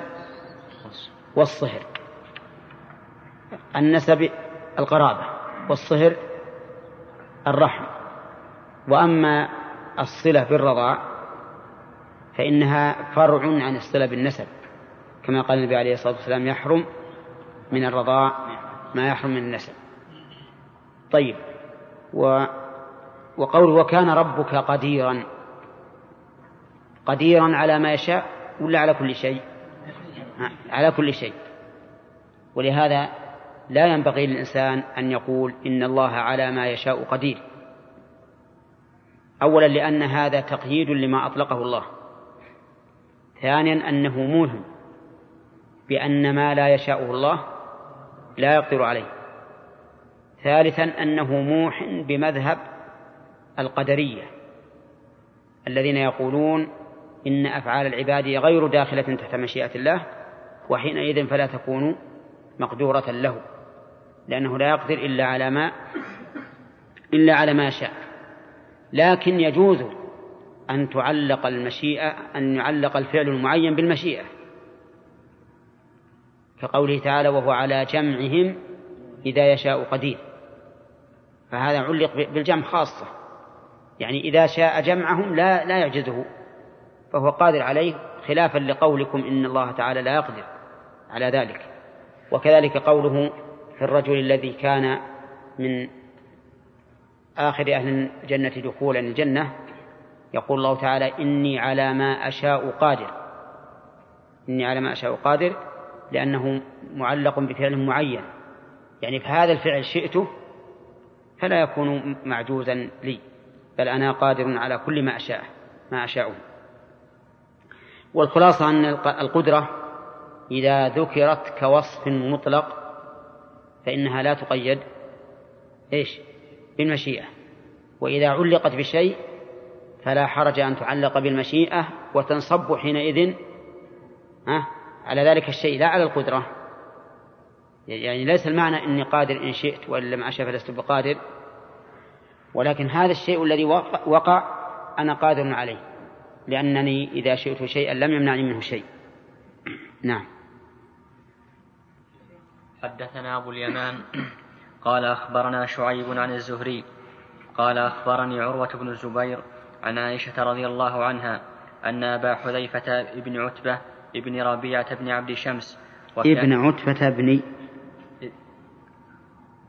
والصهر. النسب القرابة والصهر الرحم. وأما الصلة بالرضاع فإنها فرع عن الصلة بالنسب كما قال النبي عليه الصلاة والسلام يحرم من الرضاع ما يحرم من النسب. طيب و وقوله وكان ربك قديرا. قديرا على ما يشاء ولا على كل شيء؟ على كل شيء. ولهذا لا ينبغي للإنسان أن يقول إن الله على ما يشاء قدير. أولا لأن هذا تقييد لما أطلقه الله. ثانيا أنه موهم بأن ما لا يشاءه الله لا يقدر عليه. ثالثا أنه موح بمذهب القدرية الذين يقولون إن أفعال العباد غير داخلة تحت مشيئة الله وحينئذ فلا تكون مقدورة له لأنه لا يقدر إلا على ما إلا على ما شاء. لكن يجوز أن تعلق المشيئة أن يعلق الفعل المعين بالمشيئة. كقوله تعالى وهو على جمعهم إذا يشاء قدير فهذا علق بالجمع خاصة. يعني إذا شاء جمعهم لا لا يعجزه فهو قادر عليه خلافا لقولكم إن الله تعالى لا يقدر. على ذلك. وكذلك قوله في الرجل الذي كان من آخر أهل الجنة دخولا الجنة يقول الله تعالى إني على ما أشاء قادر. إني على ما أشاء قادر لأنه معلق بفعل معين. يعني فهذا الفعل شئته فلا يكون معجوزا لي بل أنا قادر على كل ما أشاء ما أشاءه. والخلاصة أن القدرة إذا ذكرت كوصف مطلق فإنها لا تقيد. إيش؟ بالمشيئة. وإذا علقت بشيء فلا حرج أن تعلق بالمشيئة وتنصب حينئذ على ذلك الشيء لا على القدرة. يعني ليس المعنى إني قادر إن شئت وإن لم أشأ فلست بقادر. ولكن هذا الشيء الذي وقع أنا قادر عليه لأنني إذا شئت شيئا لم يمنعني منه شيء. نعم. حدثنا أبو اليمان. قال أخبرنا شعيب عن الزهري. قال أخبرني عروة بن الزبير عن عائشة رضي الله عنها أن أبا حذيفة بن عتبة ابن ربيعة بن عبد شمس ابن عتبة بن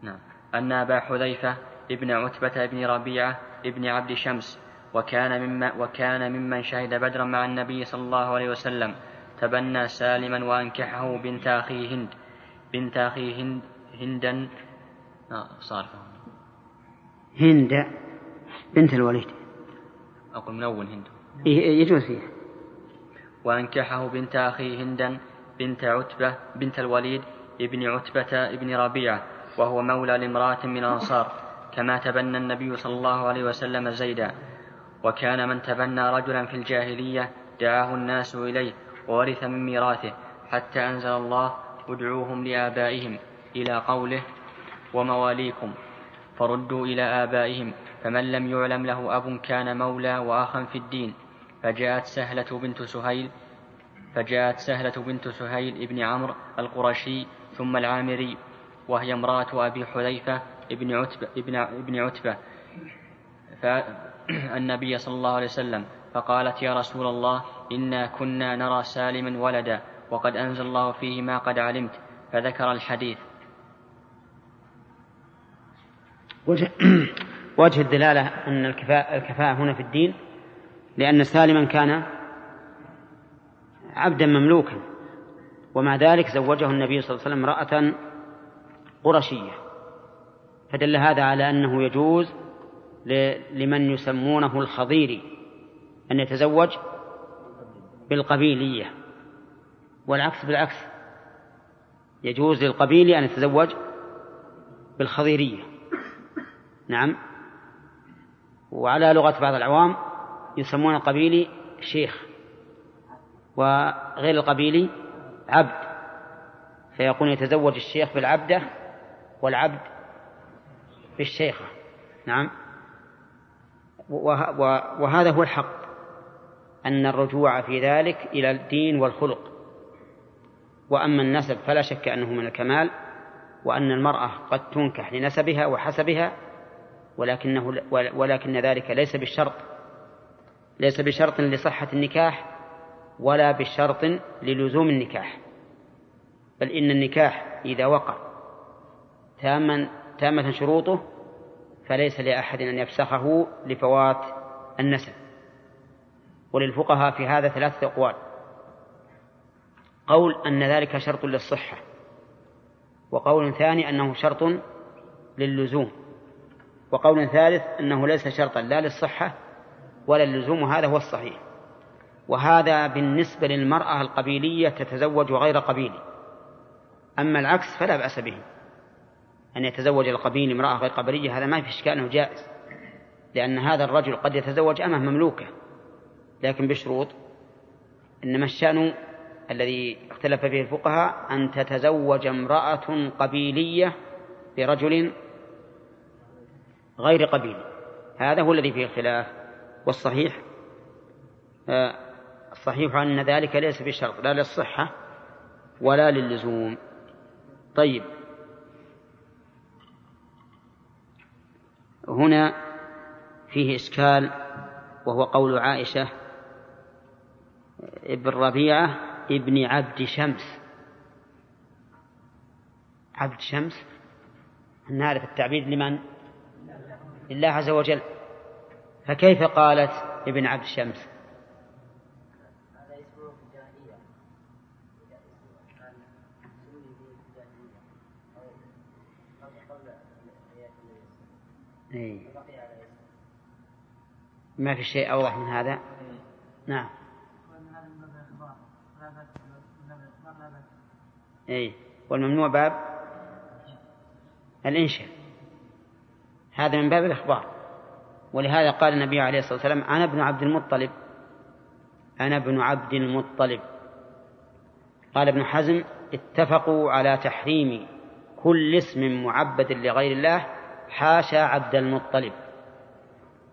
نعم. أن أبا حذيفة ابن عتبة بن ربيعة ابن عبد شمس وكان مما وكان ممن شهد بدرا مع النبي صلى الله عليه وسلم تبنى سالما وأنكحه بنت أخيه هند. بنت أخيه هند هندا آه صارفة. هند بنت الوليد. أقول منون هند. يجوز فيها. وأنكحه بنت أخيه هندا بنت عتبة بنت الوليد ابن عتبة ابن ربيعة وهو مولى لامرأة من الأنصار كما تبنى النبي صلى الله عليه وسلم زيدا. وكان من تبنى رجلا في الجاهلية دعاه الناس إليه وورث من ميراثه حتى أنزل الله ادعوهم لآبائهم إلى قوله ومواليكم فردوا إلى آبائهم فمن لم يعلم له أب كان مولى وأخا في الدين فجاءت سهلة بنت سهيل فجاءت سهلة بنت سهيل ابن عمرو القرشي ثم العامري وهي امرأة أبي حذيفة ابن عتبة ابن ابن عتبة. فالنبي صلى الله عليه وسلم فقالت يا رسول الله إنا كنا نرى سالما ولدا. وقد أنزل الله فيه ما قد علمت فذكر الحديث. وجه, وجه الدلالة أن الكفاءة, الكفاءة هنا في الدين لأن سالما كان عبدا مملوكا ومع ذلك زوجه النبي صلى الله عليه وسلم امرأة قرشية. فدل هذا على أنه يجوز لمن يسمونه الخضيري أن يتزوج بالقبيلية. والعكس بالعكس. يجوز للقبيلي أن يتزوج بالخضيرية. نعم. وعلى لغة بعض العوام يسمون القبيلي شيخ. وغير القبيلي عبد. فيكون يتزوج الشيخ بالعبدة والعبد بالشيخة. نعم. وهذا هو الحق. أن الرجوع في ذلك إلى الدين والخلق. وأما النسب فلا شك أنه من الكمال وأن المرأة قد تنكح لنسبها وحسبها ولكنه ولكن ذلك ليس بالشرط ليس بشرط لصحة النكاح ولا بشرط للزوم النكاح بل إن النكاح إذا وقع تاما تامة شروطه فليس لأحد أن يفسخه لفوات النسب. وللفقهاء في هذا ثلاثة أقوال. قول أن ذلك شرط للصحة وقول ثاني أنه شرط للزوم وقول ثالث أنه ليس شرطا لا للصحة ولا للزوم وهذا هو الصحيح. وهذا بالنسبة للمرأة القبيلية تتزوج غير قبيلي أما العكس فلا بأس به أن يتزوج القبيل امرأة غير قبلية هذا ما في إشكال أنه جائز. لأن هذا الرجل قد يتزوج أمة مملوكة لكن بشروط إنما الشأن الذي اختلف فيه الفقهاء أن تتزوج امرأة قبيلية برجل غير قبيلي هذا هو الذي فيه الخلاف والصحيح آه، الصحيح أن ذلك ليس بشرط لا للصحة ولا للزوم. طيب. هنا فيه إشكال وهو قول عائشة ابن ربيعة ابن عبد شمس. عبد شمس. نعرف التعبيد لمن؟ لله عز وجل. فكيف قالت ابن عبد شمس؟ إيه. ما في شيء أوضح من هذا؟ نعم. أي والممنوع باب الإنشاء. هذا من باب الإخبار. ولهذا قال النبي عليه الصلاة والسلام أنا ابن عبد المطلب. أنا ابن عبد المطلب. قال ابن حزم اتفقوا على تحريم كل اسم معبد لغير الله حاشا عبد المطلب.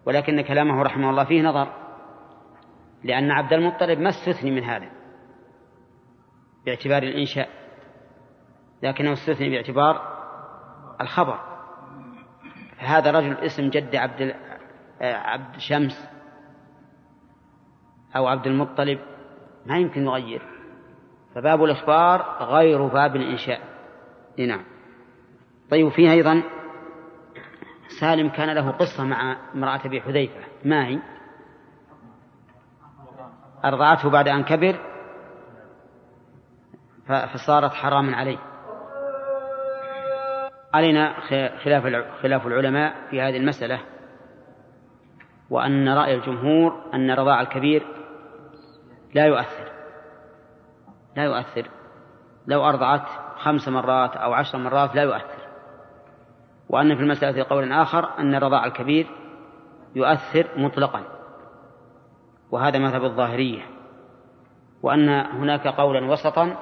ولكن كلامه رحمه الله فيه نظر. لأن عبد المطلب ما استثني من هذا. باعتبار الإنشاء. لكنه استثني باعتبار الخبر. فهذا رجل اسم جد عبد عبد شمس أو عبد المطلب ما يمكن يغير. فباب الإخبار غير باب الإنشاء. نعم. طيب فيه أيضا سالم كان له قصة مع امرأة أبي حذيفة. ما هي؟ أرضعته بعد أن كبر فصارت حراما عليه. علينا خلاف خلاف العلماء في هذه المسألة وأن رأي الجمهور أن رضاع الكبير لا يؤثر لا يؤثر. لو أرضعت خمس مرات أو عشر مرات لا يؤثر. وأن في المسألة قول آخر أن رضاع الكبير يؤثر مطلقا. وهذا مذهب الظاهرية. وأن هناك قولا وسطا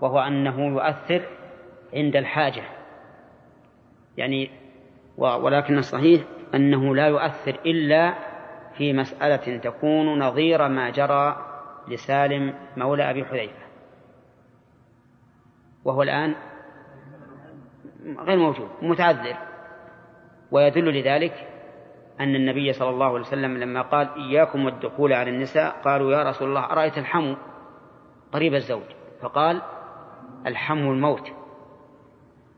وهو أنه يؤثر عند الحاجة. يعني ولكن الصحيح أنه لا يؤثر إلا في مسألة تكون نظير ما جرى لسالم مولى أبي حذيفة. وهو الآن غير موجود متعذر. ويدل لذلك أن النبي صلى الله عليه وسلم لما قال إياكم والدخول على النساء قالوا يا رسول الله أرأيت الحمو؟ قريب الزوج فقال الحمو الموت.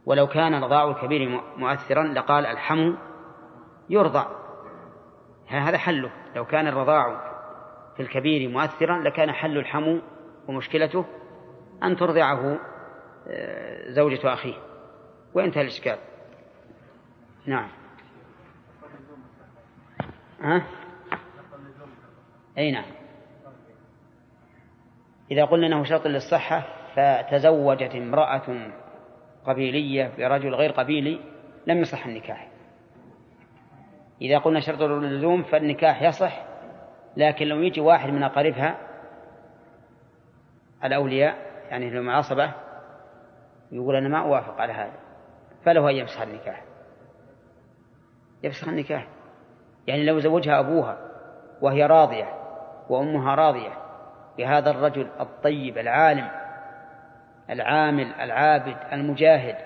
ولو كان رضاع الكبير مؤثرا لقال الحمو يرضع هذا حله. لو كان الرضاع في الكبير مؤثرا لكان حل الحمو ومشكلته أن ترضعه آه، زوجة أخيه. وانتهى الإشكال. نعم. ها؟ أي نعم. إذا قلنا أنه شرط للصحة فتزوجت امرأة قبيلية برجل غير قبيلي لم يصح النكاح. إذا قلنا شرط اللزوم فالنكاح يصح لكن لو يجي واحد من أقاربها الأولياء يعني لهم عصبة يقول أنا ما أوافق على هذا فله أن يفسخ النكاح. يفسخ النكاح. يعني لو زوجها أبوها وهي راضية وأمها راضية بهذا الرجل الطيب العالم العامل العابد المجاهد.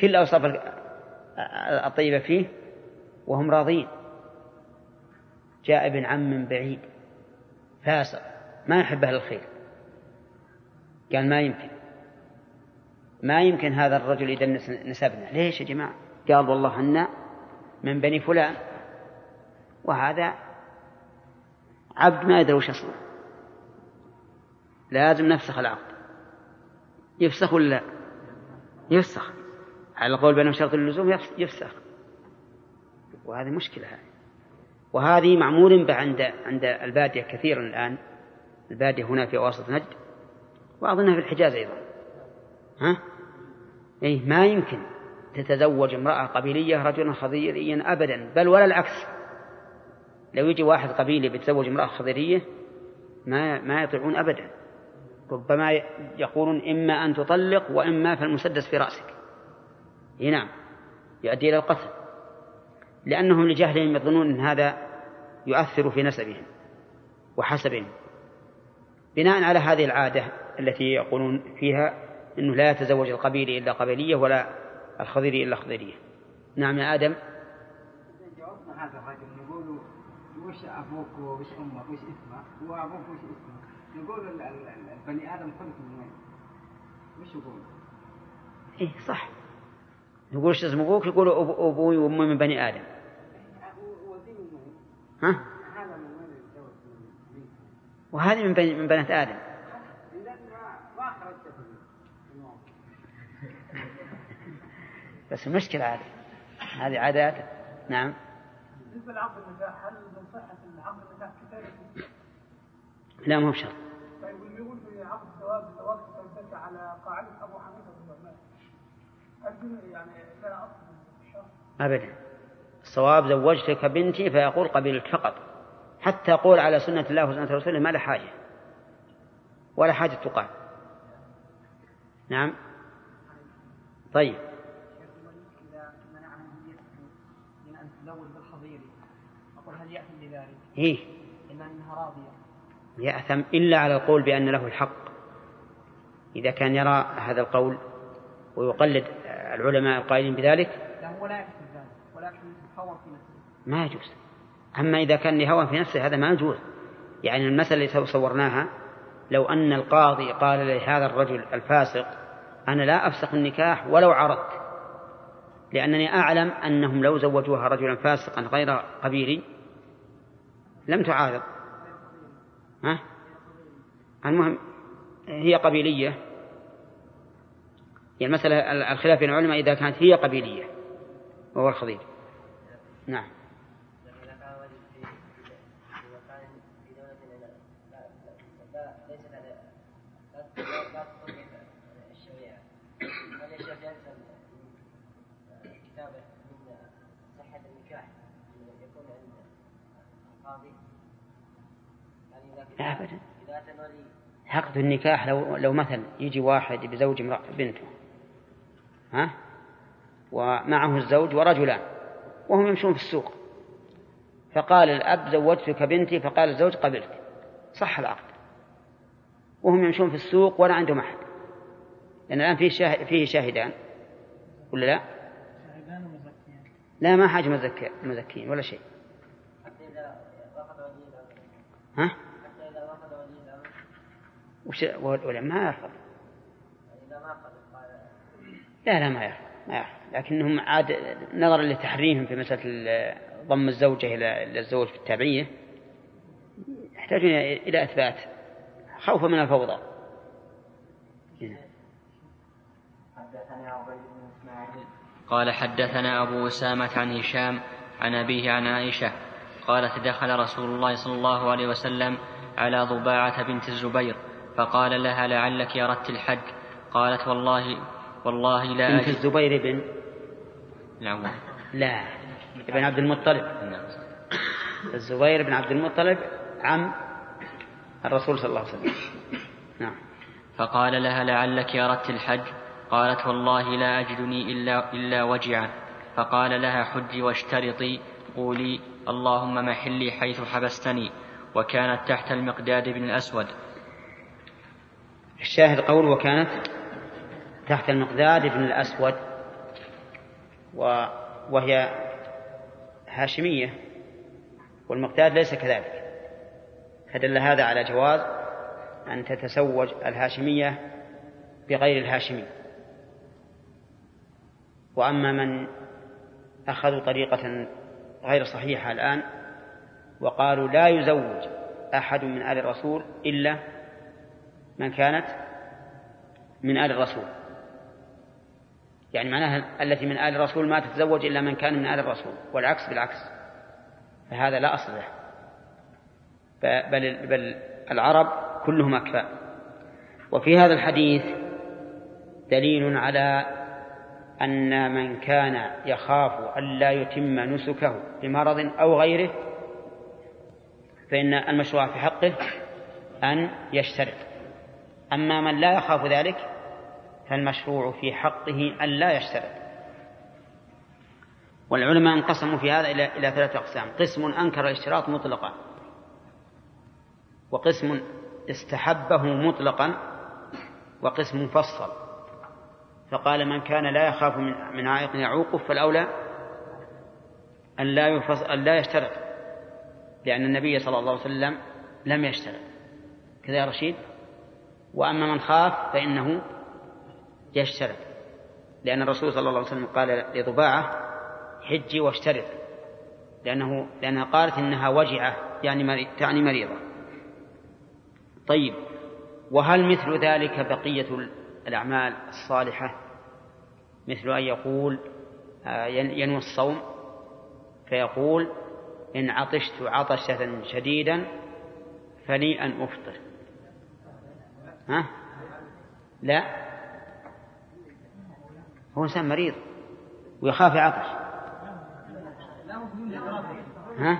كل أوصاف الطيبة فيه وهم راضين. جاء ابن عم بعيد فاسق ما يحب أهل الخير. قال ما يمكن ما يمكن هذا الرجل يدنس نسبنا. ليش يا جماعة؟ قال والله أن من بني فلان وهذا عبد ما يدري وش أصله. لازم نفسخ العقد يفسخ ولا لا؟ يفسخ. على القول بأنه شرط اللزوم يفسخ. وهذه مشكلة هذه. وهذه معمول به عند عند البادية كثيرا الآن. البادية هنا في أواسط نجد. وأظنها في الحجاز أيضا. ها؟ أي ما يمكن تتزوج امرأة قبيلية رجلا خضيريا أبدا. بل ولا العكس. لو يجي واحد قبيلي بيتزوج امرأة خضيرية ما ما يطيعون أبدا. ربما يقولون إما أن تطلق وإما فالمسدس في رأسك. نعم يؤدي إلى القتل. لأنهم لجهلهم يظنون أن هذا يؤثر في نسبهم وحسبهم. بناء على هذه العادة التي يقولون فيها أنه لا يتزوج القبيلي إلا قبلية ولا الخضيري إلا خضيرية. نعم يا آدم. جاوبنا هذا الرجل نقول وش أبوك وش أمك؟ وش اسمك؟ وأبوك وش اسمك؟ نقول البني آدم خلق من وين؟ وش يقول؟ إيه صح. نقول إيش اسم أبوك يقول أبوي وأمي من بني آدم. ها؟ وهذه من بني من بنات آدم. بس المشكلة هذه. هذه عادات. نعم. بالنسبة لعقد النكاح هل من صحة عقد النكاح كفاية؟ لا مو بشرط. عقد الزواج الزواج تتبع على قاعدة أبو حنيفة أبدا. الصواب زوجتك بنتي فيقول قبلت فقط. حتى يقول على سنة الله وسنة رسوله ما له حاجة. ولا حاجة تقال. نعم. طيب. إذا منع من أن تزوج بالخضيري أقول هل بذلك؟ إيه. إما أنها راضية. يأثم إلا على القول بأن له الحق. إذا كان يرى هذا القول ويقلد العلماء القائلين بذلك لا هو لا ذلك ولكن هوى في نفسه. ما يجوز. أما إذا كان لهوى في نفسه هذا ما يجوز. يعني المسألة اللي صورناها لو أن القاضي قال لهذا الرجل الفاسق أنا لا أفسخ النكاح ولو عرضت لأنني أعلم أنهم لو زوجوها رجلا فاسقا غير قبيلي لم تعارض. ها؟ المهم هي قبيلية. يعني المسألة الخلاف بين العلماء إذا كانت هي قبيلية وهو الخضير نعم. أبدا. عقد النكاح لو لو مثلا يجي واحد بزوج امرأة بنته ها؟ ومعه الزوج ورجلان وهم يمشون في السوق. فقال الأب زوجتك بنتي فقال الزوج قبلت. صح العقد. وهم يمشون في السوق ولا عندهم أحد. لأن الآن فيه, شاهد فيه شاهدان. ولا لا؟ لا ما حاجة مزكي مزكين ولا شيء. ها؟ وش ولا ما يرفض. لا لا ما يرفض آه، لكنهم عاد نظرا لتحريمهم في مسألة ضم الزوجة إلى الزوج في التابعية يحتاجون إلى إثبات خوفا من الفوضى. قال حدثنا أبو أسامة عن هشام عن أبيه عن عائشة. قالت دخل رسول الله صلى الله عليه وسلم على ضباعة بنت الزبير. فقال لها لعلك أردت الحج. قالت والله والله لا بنت الزبير بن العوام لا ابن عبد المطلب. نعم. الزبير بن عبد المطلب عم الرسول صلى الله عليه وسلم. نعم. فقال لها لعلك أردت الحج. قالت والله لا أجدني إلا, إلا وجعا. فقال لها حجي واشترطي. قولي اللهم محلي حيث حبستني. وكانت تحت المقداد بن الأسود. الشاهد قول وكانت تحت المقداد بن الأسود. وهي هاشمية والمقداد ليس كذلك فدل هذا على جواز أن تتزوج الهاشمية بغير الهاشمي وأما من أخذوا طريقة غير صحيحة الآن وقالوا لا يزوج أحد من آل الرسول إلا من كانت من آل الرسول. يعني معناها التي من آل الرسول ما تتزوج إلا من كان من آل الرسول والعكس بالعكس. فهذا لا أصل له بل, بل العرب كلهم أكفاء. وفي هذا الحديث دليل على أن من كان يخاف ألا يتم نسكه بمرض أو غيره فإن المشروع في حقه أن يشترط. أما من لا يخاف ذلك فالمشروع في حقه أن لا يشترط. والعلماء انقسموا في هذا إلى إلى ثلاثة أقسام. قسم أنكر الاشتراط مطلقا وقسم استحبه مطلقا وقسم فصل. فقال من كان لا يخاف من من عائق يعوقه فالأولى أن لا يفص أن لا يشترط لأن النبي صلى الله عليه وسلم لم يشترط. كذا يا رشيد؟ وأما من خاف فإنه يشترط. لأن الرسول صلى الله عليه وسلم قال لضباعة حجي واشترط. لأنه لأنها قالت إنها وجعة يعني تعني مريضة. طيب وهل مثل ذلك بقية الأعمال الصالحة؟ مثل أن يقول آه، ينوي الصوم فيقول إن عطشت عطشة شديدا فلي أن أفطر. ها؟ لا. هو إنسان مريض ويخاف يعطش. ها؟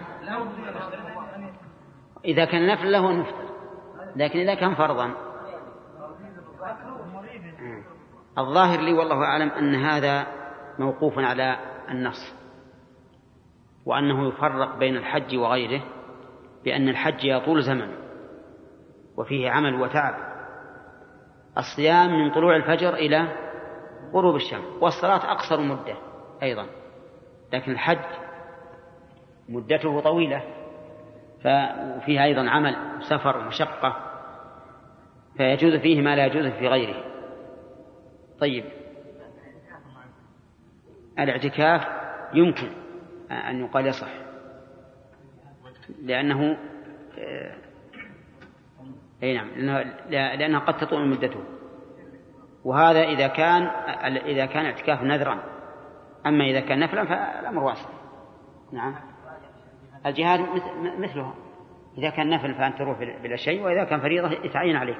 إذا كان نفل له أن يفطر لكن إذا كان فرضا. الظاهر لي والله أعلم أن هذا موقوف على النص وأنه يفرق بين الحج وغيره بأن الحج يطول زمن وفيه عمل وتعب. الصيام من طلوع الفجر إلى غروب الشمس والصلاة أقصر مدة أيضا لكن الحج مدته طويلة ففيها أيضا عمل سفر ومشقة فيجوز فيه ما لا يجوز في غيره. طيب. الاعتكاف يمكن أن يقال يصح لأنه أي نعم لأنه لأنها قد تطول مدته. وهذا إذا كان إذا كان اعتكاف نذرا. أما إذا كان نفلا فالأمر واسع. نعم. الجهاد مثله. إذا كان نفل فأنت تروح بلا شيء وإذا كان فريضة يتعين عليك.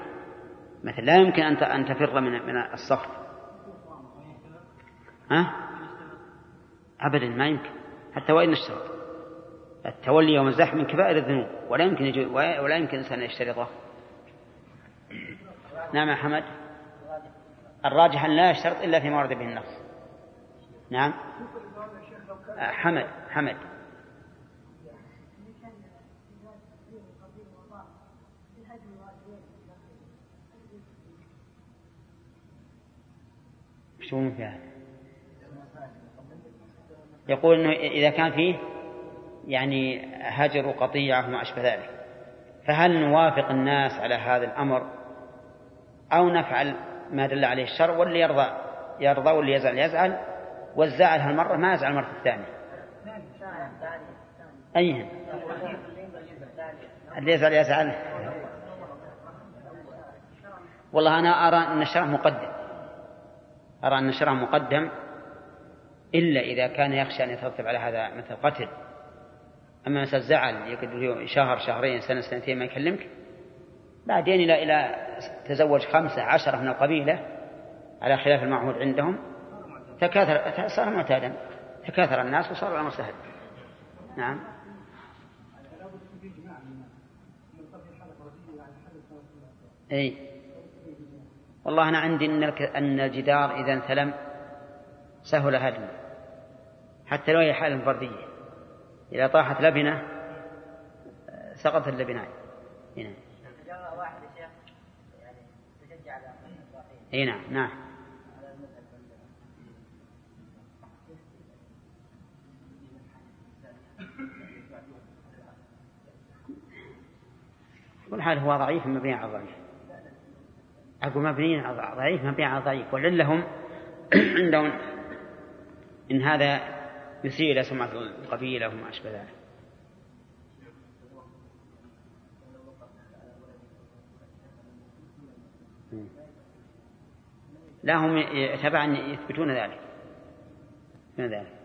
مثلا لا يمكن أن أن تفر من من الصف ها؟ أبدا ما يمكن. حتى وإن اشترط. التولي يوم الزحف من كبائر الذنوب ولا يمكن ولا يمكن الإنسان يشترطه. نعم يا حمد. الراجح أن لا يشترط إلا فيما ورد به النص نعم. حمد حمد. وش في هذا؟ يقول إنه إذا كان فيه يعني هجر وقطيعة وما أشبه ذلك. فهل نوافق الناس على هذا الأمر؟ أو نفعل ما دل عليه الشرع واللي يرضى يرضى واللي يزعل يزعل والزعل هالمرة ما يزعل المرة الثانية. أيهن اللي يزعل يزعل. والله أنا أرى أن الشرع مقدم. أرى أن الشرع مقدم إلا إذا كان يخشى أن يترتب على هذا مثل قتل. أما مثل زعل يقدر شهر شهرين سنة سنتين ما يكلمك بعدين إلى إلى تزوج خمسة عشرة من القبيلة على خلاف المعهود عندهم تكاثر صار معتادا تكاثر الناس وصار الأمر سهل. نعم. أي. والله أنا عندي أن أن الجدار إذا انثلم سهل هدمه حتى لو هي حالة فردية. إذا طاحت لبنة سقطت اللبنان. هنا اي نعم نعم. كل حال هو ضعيف مبني على ضعيف. أقول مبني على ضعيف مبني على ضعيف. ولعلهم عندهم إن هذا يسيء إلى سمعة القبيلة وما أشبه ذلك. لا هم تبعا يثبتون ذلك. من ذلك؟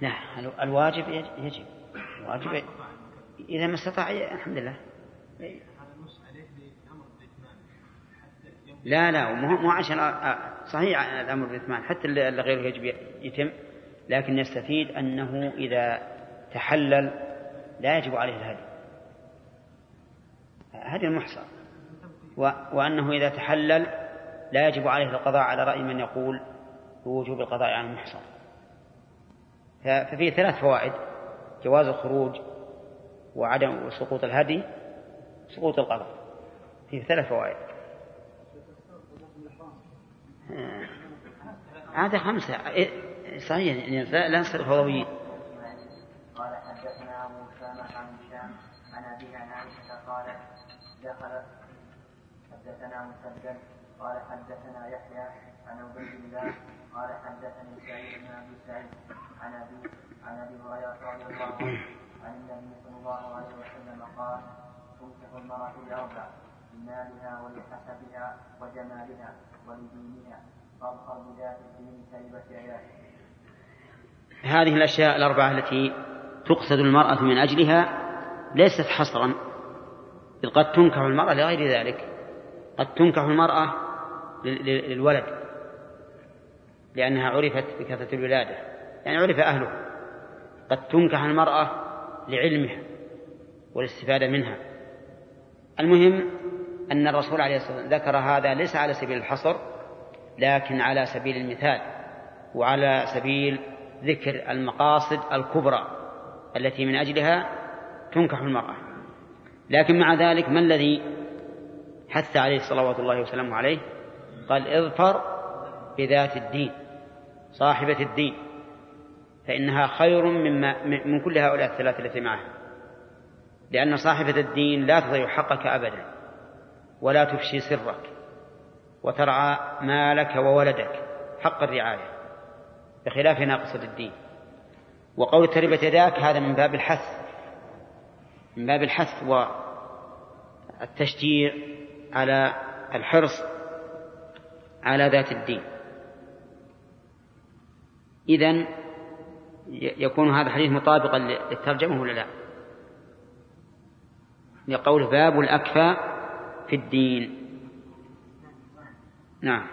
لا الواجب يجب. الواجب إذا ما استطاع الحمد لله. لا لا مو عشان صحيح الأمر بالإثمان حتى اللي غيره يجب يتم لكن نستفيد أنه إذا تحلل لا يجب عليه الهدي. هدي المحصى وأنه إذا تحلل لا يجب عليه القضاء على رأي من يقول بوجوب القضاء على المحصى ففيه ثلاث فوائد جواز الخروج وعدم سقوط الهدي سقوط القضاء. فيه ثلاث فوائد. هذا خمسة. صحيح. لا نصير فضويين قال حدثنا ابو اسامه عن هشام ابي عن عائشة قالت دخل حدثنا مسدد قال حدثنا يحيى عن عبيد الله قال حدثني سعيد بن أبي سعيد عن أبي عن أبي هريرة رضي الله عنه عن النبي صلى الله عليه وسلم قال تنكح المرأة لاربع لمالها ولحسبها وجمالها ولدينها فاظهر بذات الدين كلمة عياش. هذه الأشياء الأربعة التي تقصد المرأة من أجلها ليست حصرا إذ قد تنكح المرأة لغير ذلك. قد تنكح المرأة للولد لأنها عرفت بكثرة الولادة يعني عرف أهلها. قد تنكح المرأة لعلمها والاستفادة منها. المهم أن الرسول عليه الصلاة والسلام ذكر هذا ليس على سبيل الحصر لكن على سبيل المثال وعلى سبيل ذكر المقاصد الكبرى التي من أجلها تنكح المرأة. لكن مع ذلك ما الذي حث عليه صلوات الله وسلامه عليه؟ قال اظفر بذات الدين صاحبة الدين فإنها خير مما من كل هؤلاء الثلاثة التي معها. لأن صاحبة الدين لا تضيع حقك أبدا ولا تفشي سرك وترعى مالك وولدك حق الرعاية بخلاف ناقصة الدين. وقول تربت يداك هذا من باب الحث. من باب الحث والتشجيع على الحرص على ذات الدين. إذن يكون هذا الحديث مطابقا للترجمة ولا لا؟ لقوله باب الأكفى في الدين. نعم.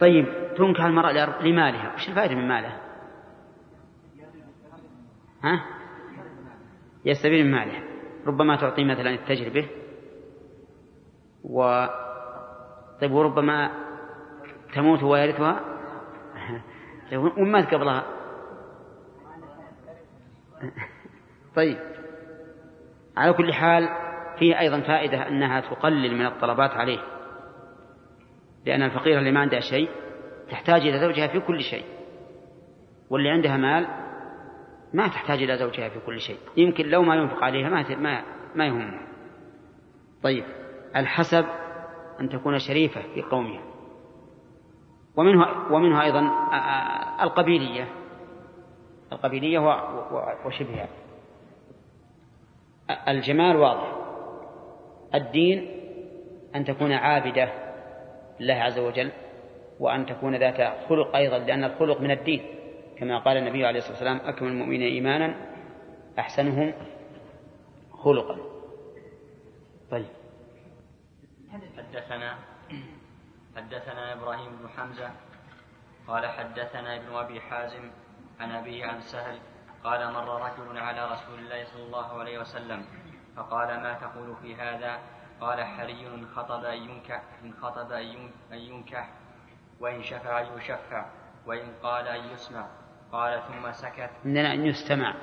طيب تنكح المرأة لمالها. وش الفائدة من مالها؟ ها؟ يستفيد من مالها ربما تعطيه مثلا التجر به. و طيب وربما تموت ويرثها ومات قبلها طيب. على كل حال فيه أيضا فائدة أنها تقلل من الطلبات عليه. لأن الفقيرة اللي ما عندها شيء تحتاج إلى زوجها في كل شيء. واللي عندها مال ما تحتاج إلى زوجها في كل شيء. يمكن لو ما ينفق عليها ما ما ما طيب الحسب أن تكون شريفة في قومها. ومنها ومنها أيضا القبيلية. القبيلية وشبهها. الجمال واضح. الدين أن تكون عابدة لله عز وجل وأن تكون ذات خلق أيضا لأن الخلق من الدين. كما قال النبي عليه الصلاة والسلام أكمل المؤمنين إيمانا أحسنهم خلقا. طيب. حدثنا حدثنا إبراهيم بن حمزة قال حدثنا ابن أبي حازم عن أبيه عن سهل قال مر رجل على رسول الله صلى الله عليه وسلم فقال ما تقول في هذا؟ قال حري إن خطب أن ينكح إن خطب أن ينكح وإن شفع يشفع وإن قال أن يسمع. قال ثم سكت. عندنا أن يستمع.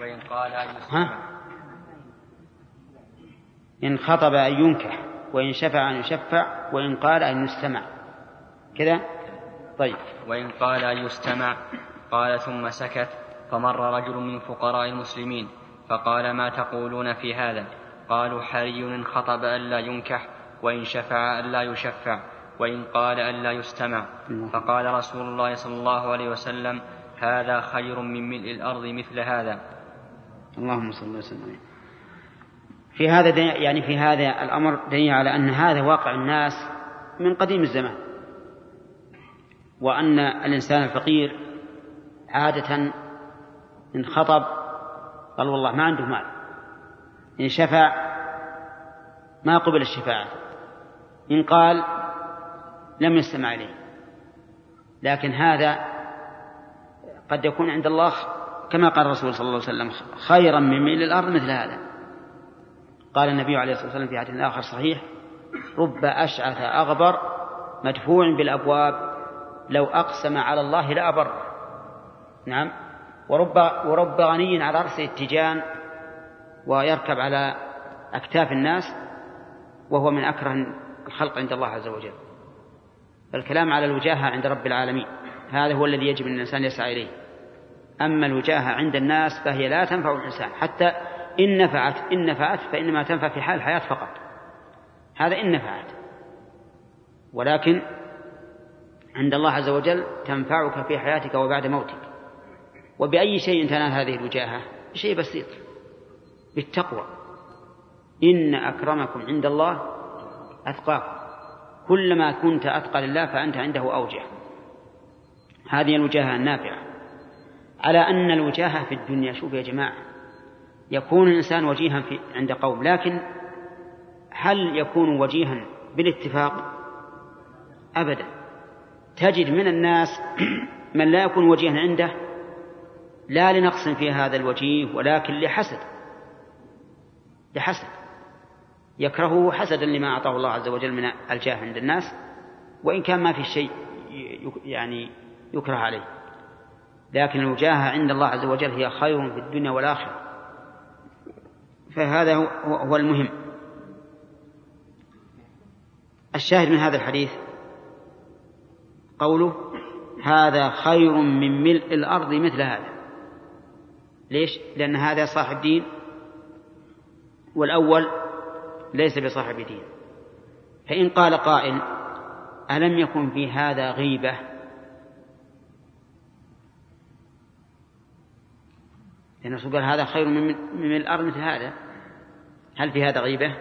وإن قال أن يسمع ها؟ إن خطب أن ينكح وإن شفع أن يشفع وإن قال أن يستمع. كذا؟ طيب. وإن قال أن يستمع قال ثم سكت فمر رجل من فقراء المسلمين فقال ما تقولون في هذا؟ قالوا حري إن خطب ألا ينكح وإن شفع ألا يشفع. وإن قال ألا يستمع. فقال رسول الله صلى الله عليه وسلم هذا خير من ملء الأرض مثل هذا. اللهم صل وسلم في هذا يعني في هذا الأمر دليل على أن هذا واقع الناس من قديم الزمان. وأن الإنسان الفقير عادة إن خطب قال والله ما عنده مال. إن شفع ما قبل الشفاعة. إن قال لم يستمع إليه. لكن هذا قد يكون عند الله كما قال الرسول صلى الله عليه وسلم خيرا من ميل الأرض مثل هذا. قال النبي عليه الصلاة والسلام في حديث آخر صحيح رب أشعث أغبر مدفوع بالأبواب لو أقسم على الله لأبر. نعم. ورب ورب غني على رأسه التيجان ويركب على أكتاف الناس وهو من أكره الخلق عند الله عز وجل. الكلام على الوجاهة عند رب العالمين. هذا هو الذي يجب أن الإنسان يسعى إليه. أما الوجاهة عند الناس فهي لا تنفع الإنسان. حتى إن نفعت إن نفعت فإنما تنفع في حال الحياة فقط. هذا إن نفعت. ولكن عند الله عز وجل تنفعك في حياتك وبعد موتك. وبأي شيء تنال هذه الوجاهة؟ بشيء بسيط. بالتقوى. إن أكرمكم عند الله أتقاكم. كلما كنت أتقى لله فأنت عنده أوجه. هذه الوجاهة النافعة. على أن الوجاهة في الدنيا شوف يا جماعة يكون الإنسان وجيها في عند قوم لكن هل يكون وجيها بالاتفاق؟ أبدا. تجد من الناس من لا يكون وجيها عنده لا لنقص في هذا الوجيه ولكن لحسد. لحسد. يكرهه حسدا لما أعطاه الله عز وجل من الجاه عند الناس وإن كان ما في شيء يعني يكره عليه. لكن الوجاهة عند الله عز وجل هي خير في الدنيا والآخرة. فهذا هو المهم. الشاهد من هذا الحديث قوله هذا خير من ملء الأرض مثل هذا. ليش؟ لأن هذا صاحب دين والأول ليس بصاحب دين فإن قال قائل ألم يكن في هذا غيبة لأن الرسول قال هذا خير من من الأرض مثل هذا هل في هذا غيبة؟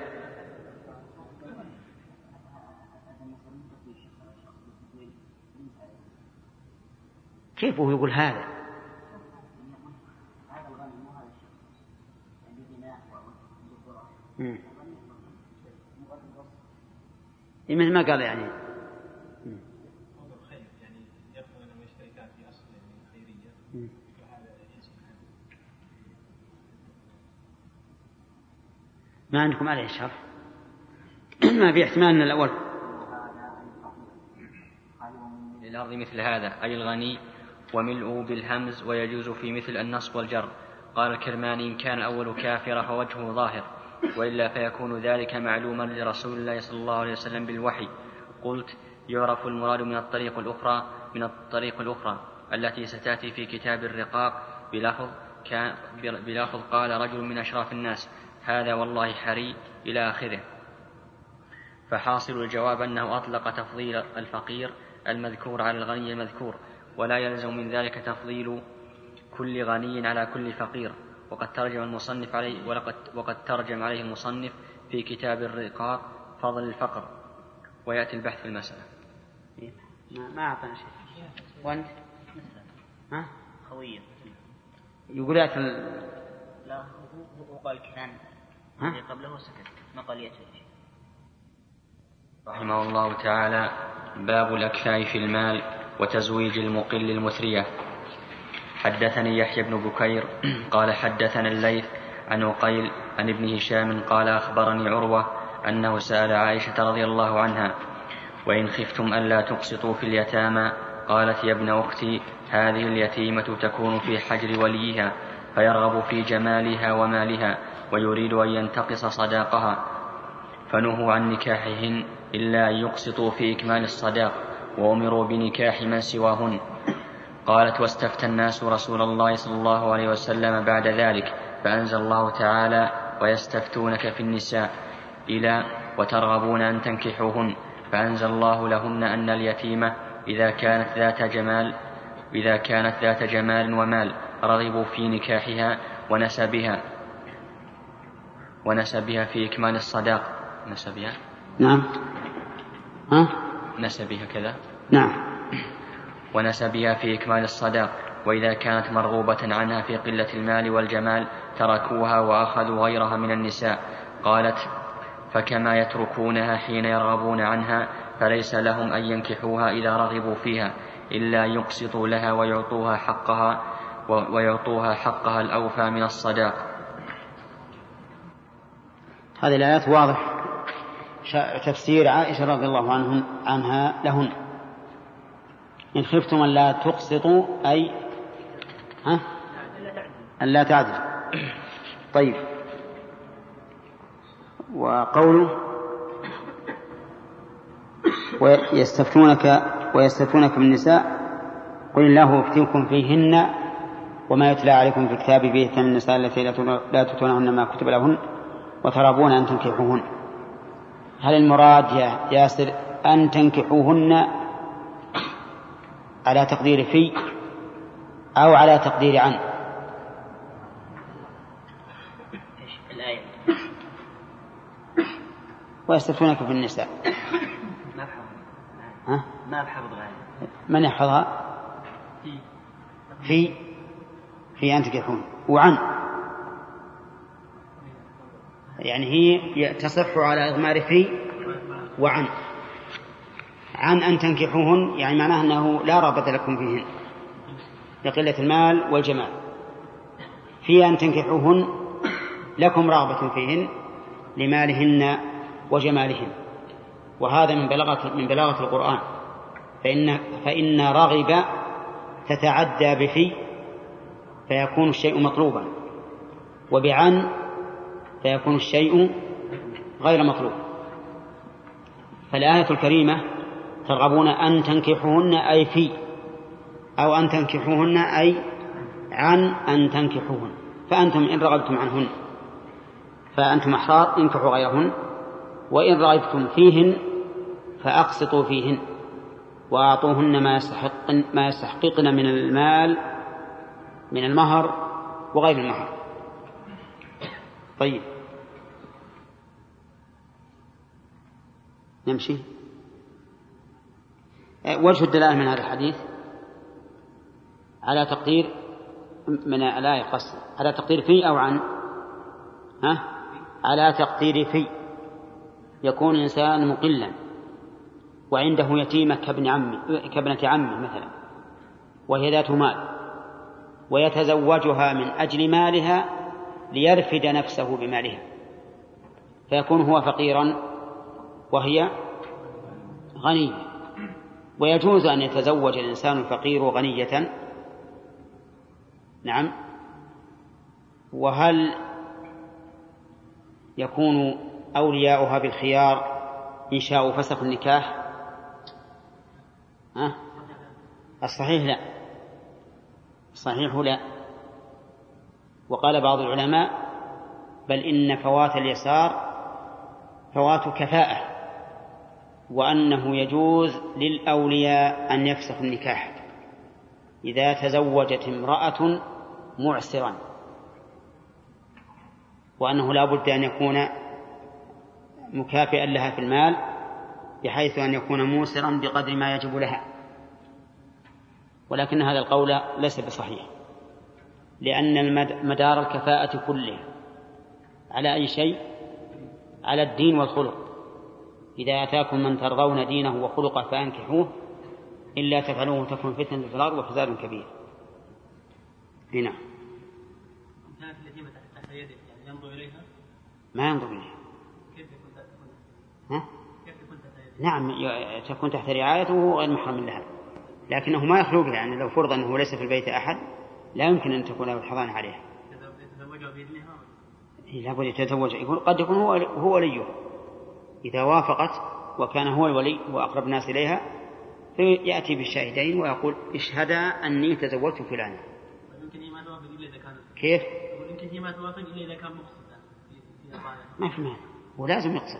كيف هو يقول هذا؟ مثل ما قال يعني. ما عندكم عليه شرح؟ ما في احتمال إن الأول للأرض مثل هذا أي الغني وملؤه بالهمز ويجوز في مثل النصب والجر. قال الكرماني إن كان أول كافر فوجهه ظاهر. وإلا فيكون ذلك معلوما لرسول الله صلى الله عليه وسلم بالوحي. قلت يعرف المراد من الطريق الأخرى من الطريق الأخرى التي ستأتي في كتاب الرقاق. بلفظ كان بلفظ قال رجل من أشراف الناس هذا والله حري إلى آخره. فحاصل الجواب أنه أطلق تفضيل الفقير المذكور على الغني المذكور ولا يلزم من ذلك تفضيل كل غني على كل فقير. وقد ترجم المصنف عليه ولقد وقد ترجم عليه المصنف في كتاب الرقاق فضل الفقر ويأتي البحث في المسألة. ما ما أعطانا شيء. وأنت؟ ها؟ خوية. يقول ال... لا هو هو قال كان ها؟ اللي قبله سكت. ما قال يأتي شيء. رحمه الله تعالى باب الأكفاء في المال وتزويج المقل المثرية. حدثني يحيى بن بكير قال حدثنا الليث عن عقيل عن ابن هشام قال أخبرني عروة أنه سأل عائشة رضي الله عنها وإن خفتم ألا تقسطوا في اليتامى؟ قالت يا ابن أختي هذه اليتيمة تكون في حجر وليها فيرغب في جمالها ومالها ويريد أن ينتقص صداقها فنهوا عن نكاحهن إلا أن يقسطوا في إكمال الصداق وأمروا بنكاح من سواهن. قالت واستفتى الناس رسول الله صلى الله عليه وسلم بعد ذلك فأنزل الله تعالى ويستفتونك في النساء إلى وترغبون أن تنكحوهن فأنزل الله لهن أن اليتيمة إذا كانت ذات جمال إذا كانت ذات جمال ومال رغبوا في نكاحها ونسبها ونسبها في إكمال الصداق. نسبها؟ نعم. ها؟ نسبها كذا؟ نعم. ونسبها في إكمال الصداق وإذا كانت مرغوبة عنها في قلة المال والجمال تركوها وأخذوا غيرها من النساء. قالت فكما يتركونها حين يرغبون عنها فليس لهم أن ينكحوها إذا رغبوا فيها إلا يقسطوا لها ويعطوها حقها ويعطوها حقها الأوفى من الصداق. هذه الآيات واضح تفسير عائشة رضي الله عنها لهن. إن خفتم أن لا تقسطوا أي ها؟ أن لا تعدل طيب. وقوله ويستفتونك ويستفتونك من النساء قل الله يفتيكم فيهن وما يتلى عليكم في الكتاب به من النساء التي لا تؤتونهن ما كتب لهن وترابون أن تنكحوهن. هل المراد يا ياسر أن تنكحوهن على تقدير في أو على تقدير عن. ويستفتونك في النساء. ها؟ ما بحفظ غاية. من يحفظها؟ في. في. أن تنكحون وعن. يعني هي تصح على إضمار في وعن. عن أن تنكحوهن يعني معناه أنه لا رغبة لكم فيهن لقلة المال والجمال. في أن تنكحوهن لكم رغبة فيهن لمالهن وجمالهن. وهذا من بلاغة من بلاغة القرآن. فإن فإن رغب تتعدى بفي فيكون الشيء مطلوبا وبعن فيكون الشيء غير مطلوب. فالآية الكريمة ترغبون أن تنكحوهن أي في أو أن تنكحوهن أي عن أن تنكحوهن. فأنتم إن رغبتم عنهن فأنتم أحرار انكحوا غيرهن. وإن رغبتم فيهن فأقسطوا فيهن وأعطوهن ما يستحق ما يستحققن من المال من المهر وغير المهر. طيب. نمشي. وجه الدلالة من هذا الحديث على تقدير من الآية قصد على تقدير في أو عن؟ ها؟ على تقدير في. يكون إنسان مقلا وعنده يتيمة كابن عمي كابنة عمه مثلا وهي ذات مال ويتزوجها من أجل مالها ليرفد نفسه بمالها فيكون هو فقيرا وهي غنية. ويجوز أن يتزوج الإنسان الفقير غنية. نعم. وهل يكون أولياؤها بالخيار إن شاءوا فسخ النكاح؟ ها؟ الصحيح لا. الصحيح لا. وقال بعض العلماء بل إن فوات اليسار فوات كفاءة. وأنه يجوز للأولياء أن يفسخوا النكاح. إذا تزوجت امرأة معسرا. وأنه لا بد أن يكون مكافئا لها في المال بحيث أن يكون موسرا بقدر ما يجب لها. ولكن هذا القول ليس بصحيح لأن مدار الكفاءة كله على أي شيء؟ على الدين والخلق. إذا أتاكم من ترضون دينه وخلقه فأنكحوه إلا تفعلوه تكون فتنة في الأرض وفساد كبير. هنا كانت اليتيمة تحت يده يعني ينظر إليها؟ ما ينظر إليها. كيف تكون ها؟ كيف تحت يده؟ نعم تكون تحت رعايته وهو غير محرم لها. لكنه ما يخلقها يعني لو فرض أنه ليس في البيت أحد لا يمكن أن تكون له الحضانة عليها. يتزوجها بإذنها؟ إيه، لابد يتزوج يقول قد يكون هو هو وليه. إذا وافقت وكان هو الولي وأقرب الناس إليها فيأتي بالشاهدين ويقول اشهدا أني تزوجت فلانا. هي ما توافق إلا إذا كيف؟ يمكن هي ما توافق إلا إذا كان مقصدا. ما في مانع. ولازم يقصد.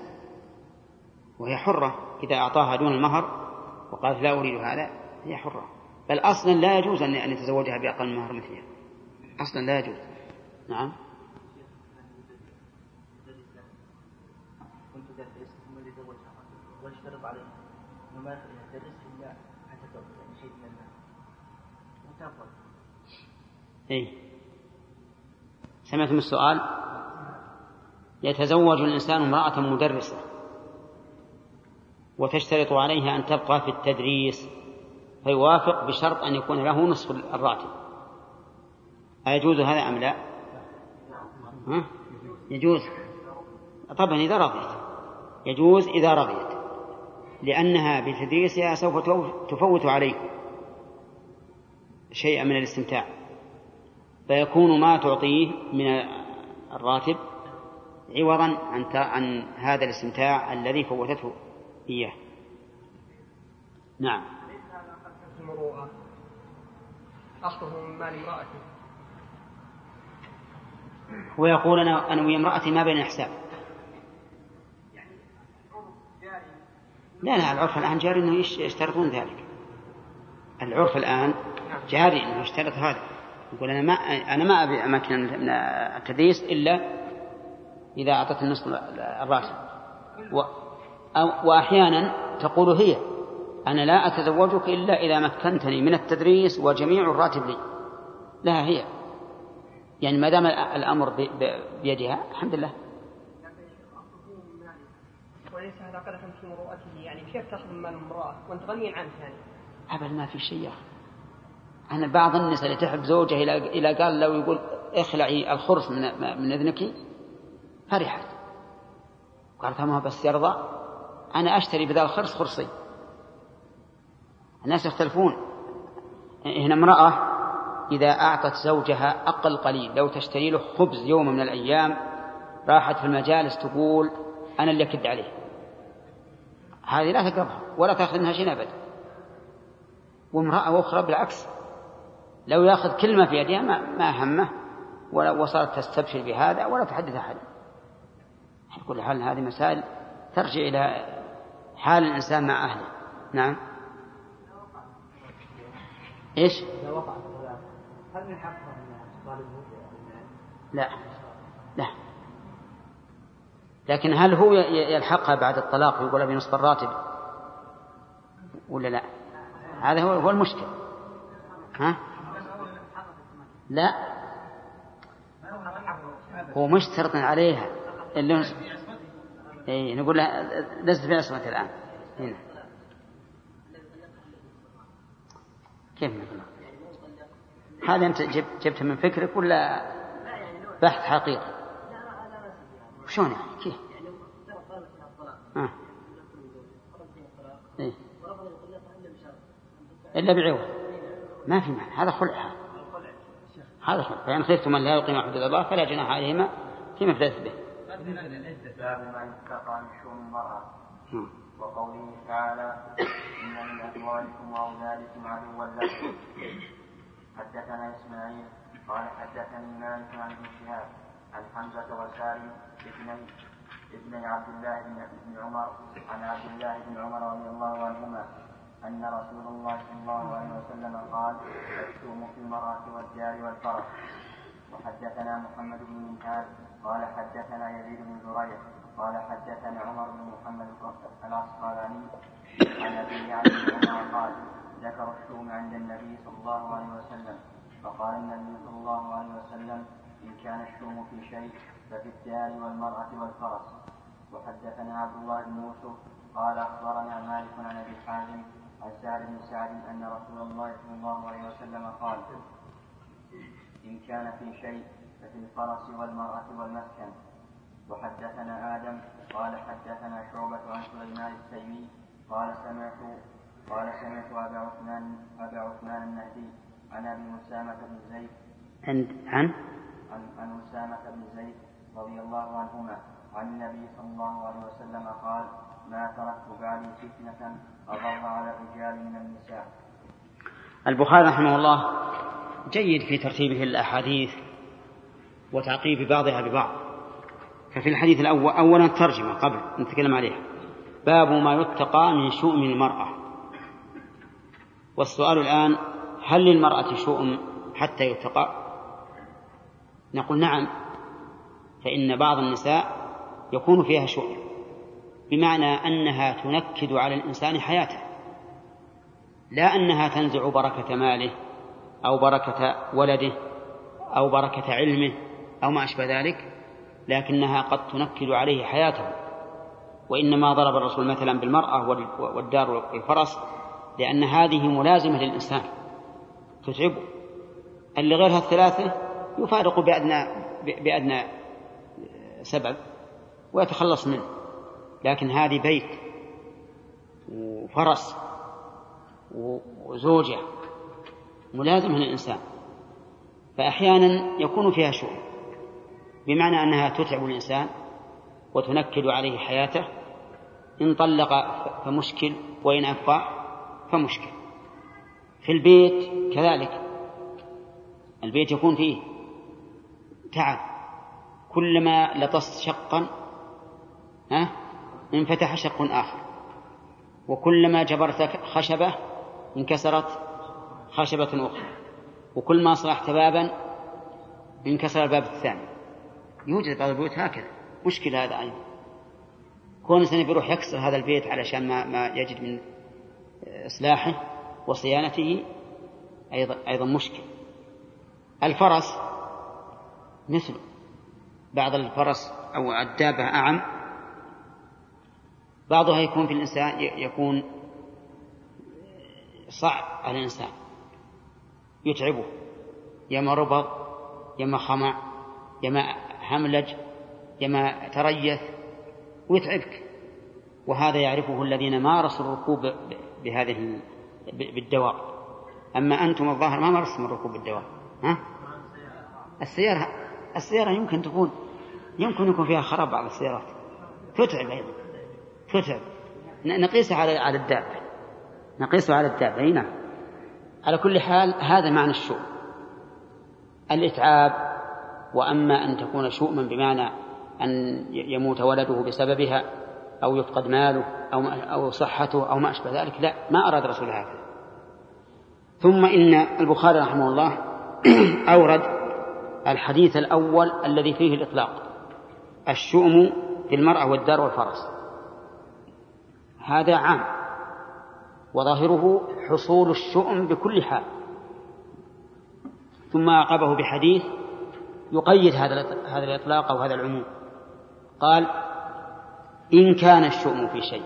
وهي حرة. إذا أعطاها دون المهر وقالت لا أريد هذا هي حرة. بل أصلا لا يجوز أن يتزوجها بأقل مهر مثلها. أصلا لا يجوز. نعم كنت درس ثم اللي زوجها واشترط عليه الدرس إلا حتى يعني شيء من وتفضل إيه. سمعتم السؤال؟ يتزوج الإنسان امرأة مدرسة وتشترط عليها أن تبقى في التدريس فيوافق بشرط أن يكون له نصف الراتب. أيجوز هذا أم لا؟ ها؟ يجوز. طبعا إذا رضيت. يجوز إذا رضيت. لأنها بتدريسها سوف تفوت عليه شيئا من الاستمتاع. فيكون ما تعطيه من الراتب عوضا عن عن هذا الاستمتاع الذي فوتته إياه. نعم. المروءة. أخذه من مال امرأته. ويقول أنا أنا وامرأتي ما بين حساب لا لا العرف الآن جاري أنه يش- يشترطون ذلك. العرف الآن جاري أنه يشترط هذا. يقول أنا ما أنا ما أبي أماكن من التدريس إلا إذا أعطت النصف الراتب. و وأحيانا تقول هي أنا لا أتزوجك إلا إذا مكنتني من التدريس وجميع الراتب لي. لها هي. يعني ما دام الأمر بيدها الحمد لله. وليس هذا قدحا في مروءته يعني كيف تأخذ من مال امرأة؟ وأنت غني عنه يعني. أبدا ما في شيء. أنا بعض النساء اللي تحب زوجها إلى قال لو يقول اخلعي الخرس من من إذنك فرحت. قالت ما بس يرضى؟ أنا أشتري بدل الخرس خرصي. الناس يختلفون. هنا امرأة إذا أعطت زوجها أقل قليل لو تشتري له خبز يوم من الأيام راحت في المجالس تقول أنا اللي أكد عليه. هذه لا تقربها ولا تأخذ منها شيء أبدا وامرأة أخرى بالعكس لو يأخذ كلمة في يدها ما, ما همه ولا وصارت تستبشر بهذا ولا تحدث أحدا على كل حال هذه مسائل ترجع إلى حال الإنسان مع أهله. نعم. إيش؟ هل من حقه أن تطالبه؟ لا. لا. لكن هل هو يلحقها بعد الطلاق ويقول أبي نصف الراتب؟ ولا لا؟ هذا هو هو المشكل ها؟ لا. هو مشترط عليها. اللي اي نقول لها لست عصمة الآن. هنا. كيف نقول؟ هذا أنت جب جبته من فكرك ولا بحث حقيقي؟ شلون يعني؟ كيف؟ آه. إيه؟ إلا بعوض. ما في معنى. هذا خلع. هذا خلع. فإن خفتم أن لا يقيم حدود الله فلا جناح عليهما فيما افتدت به. باب ما المرأة. نعم. وقوله تعالى إن من أزواجكم وأولادكم عدوا لكم. حدثنا إسماعيل قال حدثني مالك عن ابن شهاب عن حمزة وسالم ابني ابن عبد الله بن عمر عن عبد الله بن عمر رضي الله عنهما أن رسول الله صلى الله عليه وسلم قال الشوم في المرأة والجار والفرس. وحدثنا محمد بن منهاد قال حدثنا يزيد بن زريع قال حدثنا عمر بن محمد العصقلاني عن أبي عن عمر قال ذكر الشوم عند النبي صلى الله عليه وسلم. فقال النبي صلى الله عليه وسلم إن كان الشوم في شيء ففي الدار والمرأة والفرس. وحدثنا عبد الله بن يوسف قال أخبرنا مالك عن أبي حازم عن سعد بن سعد أن رسول الله صلى الله عليه وسلم قال إن كان في شيء ففي الفرس والمرأة والمسكن. وحدثنا آدم قال حدثنا شعبة عن سليمان التيمي قال سمعت قال سمعت أبا عثمان أبا عثمان النهدي عن أبي أسامة بن زيد. عن؟ عن؟ عن أسامة بن زيد. رضي الله عنهما عن النبي صلى الله عليه وسلم قال ما تركت بعدي فتنة أضر على الرجال من النساء. البخاري رحمه الله جيد في ترتيبه الأحاديث وتعقيب بعضها ببعض. ففي الحديث الأول أولا الترجمة قبل نتكلم عليها. باب ما يتقى من شؤم المرأة. والسؤال الآن هل للمرأة شؤم حتى يتقى؟ نقول نعم فإن بعض النساء يكون فيها شؤم بمعنى أنها تنكد على الإنسان حياته لا أنها تنزع بركة ماله أو بركة ولده أو بركة علمه أو ما أشبه ذلك لكنها قد تنكد عليه حياته. وإنما ضرب الرسول مثلا بالمرأة والدار والفرس لأن هذه ملازمة للإنسان تتعبه. اللي غيرها الثلاثة يفارق بأدنى بأدنى سبب ويتخلص منه. لكن هذه بيت وفرس وزوجة ملازمة للإنسان فأحيانا يكون فيها شؤم بمعنى أنها تتعب الإنسان وتنكد عليه حياته إن طلق فمشكل وإن أبقى فمشكل. في البيت كذلك البيت يكون فيه تعب كلما لطست شقا ها انفتح شق آخر. وكلما جبرت خشبة انكسرت خشبة أخرى. وكل ما صلحت بابا انكسر الباب الثاني. يوجد بعض البيوت هكذا. مشكلة هذا أيضا. كون الإنسان بيروح يكسر هذا البيت علشان ما, ما يجد من إصلاحه وصيانته أيضا أيضا مشكل الفرس مثله. بعض الفرس أو الدابة أعم. بعضها يكون في الإنسان يكون صعب على الإنسان. يتعبه. يما ربض يما خمع يما هملج يما تريث ويتعبك. وهذا يعرفه الذين مارسوا الركوب بهذه بالدواب أما أنتم الظاهر ما مارستم الركوب بالدواب ها؟ السيارة السيارة يمكن تكون يمكن يكون فيها خراب بعض السيارات. تتعب أيضا تتعب نقيسها على على الدابة نقيسه على الدابة أي نعم. على كل حال هذا معنى الشؤم. الإتعاب وأما أن تكون شؤما بمعنى أن يموت ولده بسببها أو يفقد ماله أو أو صحته أو ما أشبه ذلك لا ما أراد الرسول هذا. ثم إن البخاري رحمه الله أورد الحديث الأول الذي فيه الإطلاق الشؤم في المرأة والدار والفرس. هذا عام وظاهره حصول الشؤم بكل حال. ثم أعقبه بحديث يقيد هذا هذا الإطلاق أو هذا العموم. قال إن كان الشؤم في شيء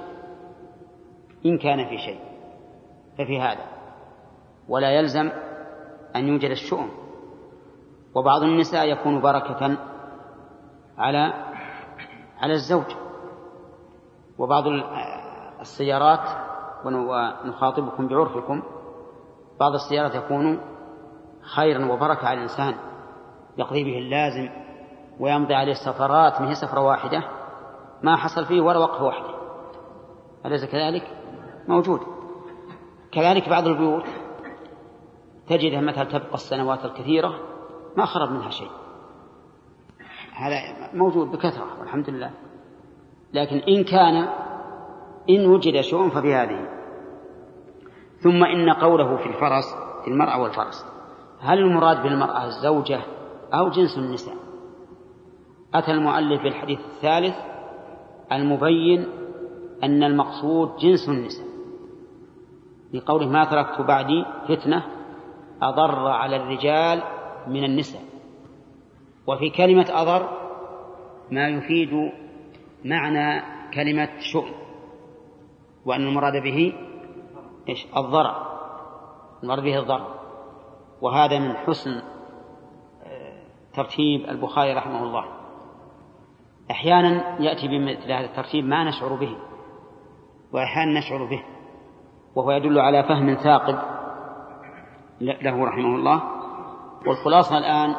إن كان في شيء ففي هذا. ولا يلزم أن يوجد الشؤم. وبعض النساء يكون بركة على على الزوج. وبعض السيارات ونخاطبكم بعرفكم بعض السيارات يكون خيرا وبركة على الإنسان. يقضي به اللازم ويمضي عليه سفرات ما هي سفرة واحدة. ما حصل فيه ولا وقفة واحدة. أليس كذلك؟ موجود. كذلك بعض البيوت تجدها مثلا تبقى السنوات الكثيرة. ما خرب منها شيء. هذا موجود بكثرة والحمد لله. لكن إن كان إن وجد شؤم ففي هذه ثم إن قوله في الفرس في المرأة والفرس هل المراد بالمرأة الزوجة أو جنس النساء؟ أتى المؤلف بالحديث الثالث المبين أن المقصود جنس النساء. بقوله ما تركت بعدي فتنة أضر على الرجال من النساء. وفي كلمة أضر ما يفيد معنى كلمة شؤم. وأن المراد به إيش؟ الضرر. المراد به الضرر. وهذا من حسن آه، ترتيب البخاري رحمه الله. أحيانا يأتي بمثل هذا الترتيب ما نشعر به وأحيانا نشعر به وهو يدل على فهم ثاقب له رحمه الله. والخلاصة الآن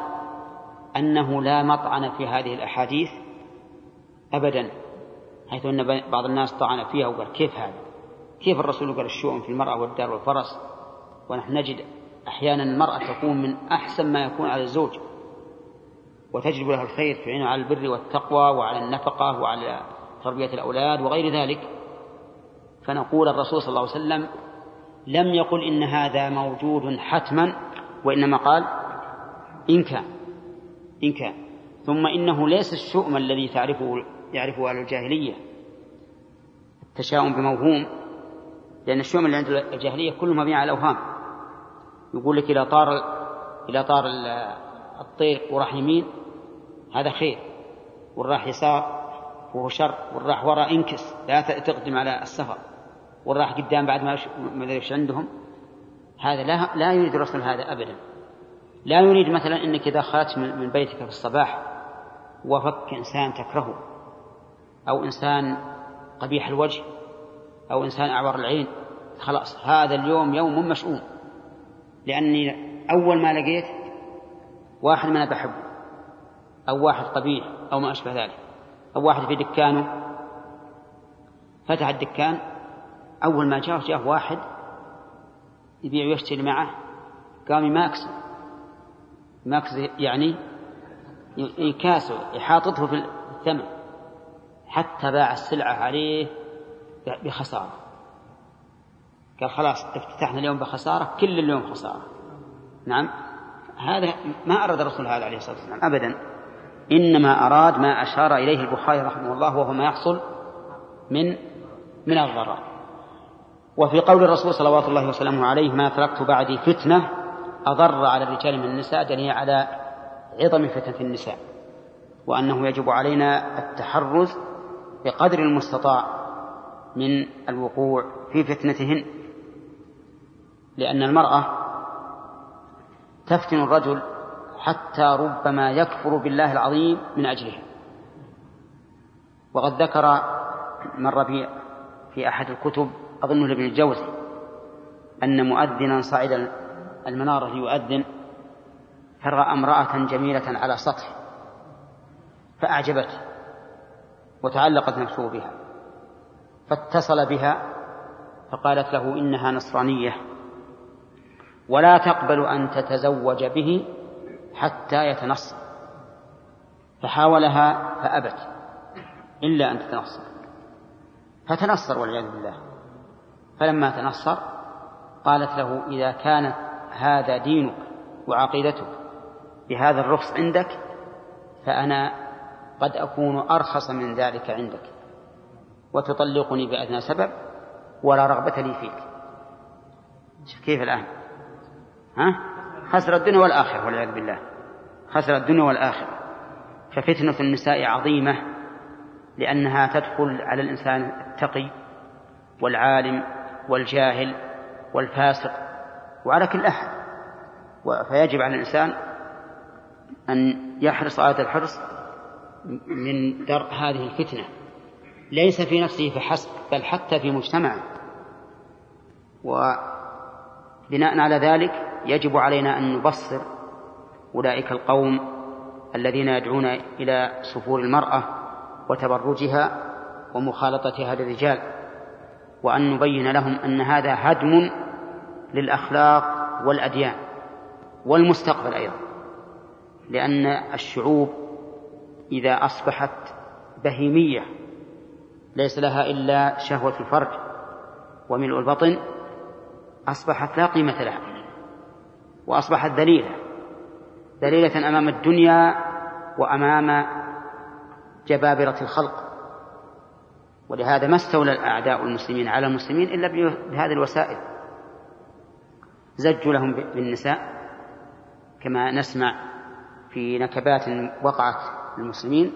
أنه لا مطعن في هذه الأحاديث أبدا حيث أن بعض الناس طعن فيها وقال كيف هذا؟ كيف الرسول قال الشؤم في المرأة والدار والفرس؟ ونحن نجد أحيانا المرأة تكون من أحسن ما يكون على الزوج وتجلب له الخير تعينه على البر والتقوى وعلى النفقة وعلى تربية الأولاد وغير ذلك. فنقول الرسول صلى الله عليه وسلم لم يقل إن هذا موجود حتما وإنما قال إن كان إن كان. ثم إنه ليس الشؤم الذي تعرفه يعرفه أهل الجاهلية. التشاؤم بموهوم لأن الشؤم اللي عند الجاهلية كله مبني على الأوهام. يقول لك إذا طار إذا طار الطير وراح يمين هذا خير. والراح يسار وهو شر والراح وراء انكس لا تقدم على السفر. والراح قدام بعد ما ما إيش عندهم. هذا لا لا يريد الرسول هذا ابدا. لا يريد مثلا إنك إذا خرجت من بيتك في الصباح وفك إنسان تكرهه أو إنسان قبيح الوجه أو إنسان أعور العين خلاص هذا اليوم يوم مشؤوم. لأني أول ما لقيت واحد من بحبه أو واحد قبيح أو ما أشبه ذلك أو واحد في دكانه. فتح الدكان أول ما جاء جاء واحد يبيع ويشتري معه قام يماكسه. ماكس يعني يكاسه يحاططه في الثمن حتى باع السلعة عليه بخسارة. قال خلاص افتتحنا اليوم بخسارة كل اليوم خسارة. نعم؟ هذا ما أراد الرسول هذا عليه الصلاة والسلام أبدا. إنما أراد ما أشار إليه البخاري رحمه الله وهو ما يحصل من من الضرر. وفي قول الرسول صلوات الله وسلامه عليه ما تركت بعدي فتنة أضر على الرجال من النساء دليل على عظم فتنة النساء وأنه يجب علينا التحرز بقدر المستطاع من الوقوع في فتنتهن لأن المرأة تفتن الرجل حتى ربما يكفر بالله العظيم من أجلها وقد ذكر مر في أحد الكتب أظنه لابن الجوزي أن مؤذنا صعد المنارة ليؤذن فرأى امرأة جميلة على سطح فأعجبته وتعلقت نفسه بها فاتصل بها فقالت له إنها نصرانية ولا تقبل أن تتزوج به حتى يتنصر. فحاولها فأبت إلا أن تتنصر. فتنصر والعياذ بالله. فلما تنصر قالت له إذا كانت هذا دينك وعقيدتك بهذا الرخص عندك فأنا قد أكون أرخص من ذلك عندك. وتطلقني بأدنى سبب ولا رغبة لي فيك. كيف الآن. ها؟ خسر الدنيا والآخرة والعياذ بالله. خسر الدنيا والآخرة. ففتنة النساء عظيمة لأنها تدخل على الإنسان التقي والعالم والجاهل والفاسق. وعلى كل أحد. فيجب على الإنسان أن يحرص هذا الحرص من درء هذه الفتنة. ليس في نفسه فحسب بل حتى في مجتمعه. وبناء على ذلك يجب علينا أن نبصر أولئك القوم الذين يدعون إلى سفور المرأة وتبرجها ومخالطتها للرجال. وأن نبين لهم أن هذا هدم للأخلاق والأديان والمستقبل أيضا لأن الشعوب إذا أصبحت بهيمية ليس لها إلا شهوة الفرج وملء البطن أصبحت لا قيمة لها وأصبحت ذليلة ذليلة أمام الدنيا وأمام جبابرة الخلق. ولهذا ما استولى الأعداء المسلمين على المسلمين إلا بهذه الوسائل. زجوا لهم بالنساء كما نسمع في نكبات وقعت للمسلمين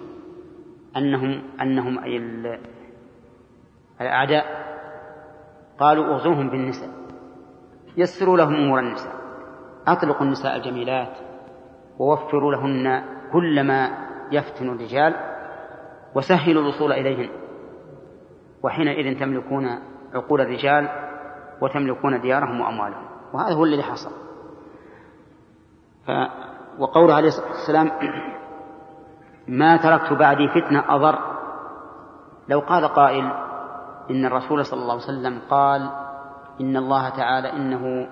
أنهم أنهم أي الأعداء قالوا أغزوهم بالنساء يسروا لهم أمور النساء أطلقوا النساء الجميلات ووفروا لهن كل ما يفتن الرجال وسهلوا الوصول إليهن وحينئذ تملكون عقول الرجال وتملكون ديارهم وأموالهم. وهذا هو الذي حصل. ف وقوله عليه الصلاة والسلام ما تركت بعدي فتنة أضر. لو قال قائل إن الرسول صلى الله عليه وسلم قال إن الله تعالى إنه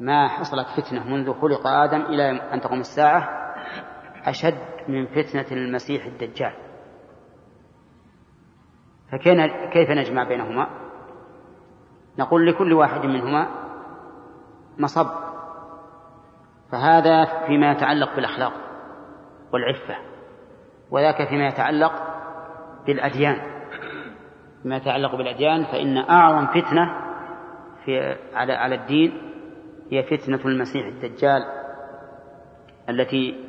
ما حصلت فتنة منذ خلق آدم إلى أن تقوم الساعة أشد من فتنة المسيح الدجال. فكيف نجمع بينهما؟ نقول لكل واحد منهما مصب. فهذا فيما يتعلق بالأخلاق والعفة وذاك فيما يتعلق بالأديان. فيما يتعلق بالأديان فإن أعظم فتنة في على على الدين هي فتنة المسيح الدجال التي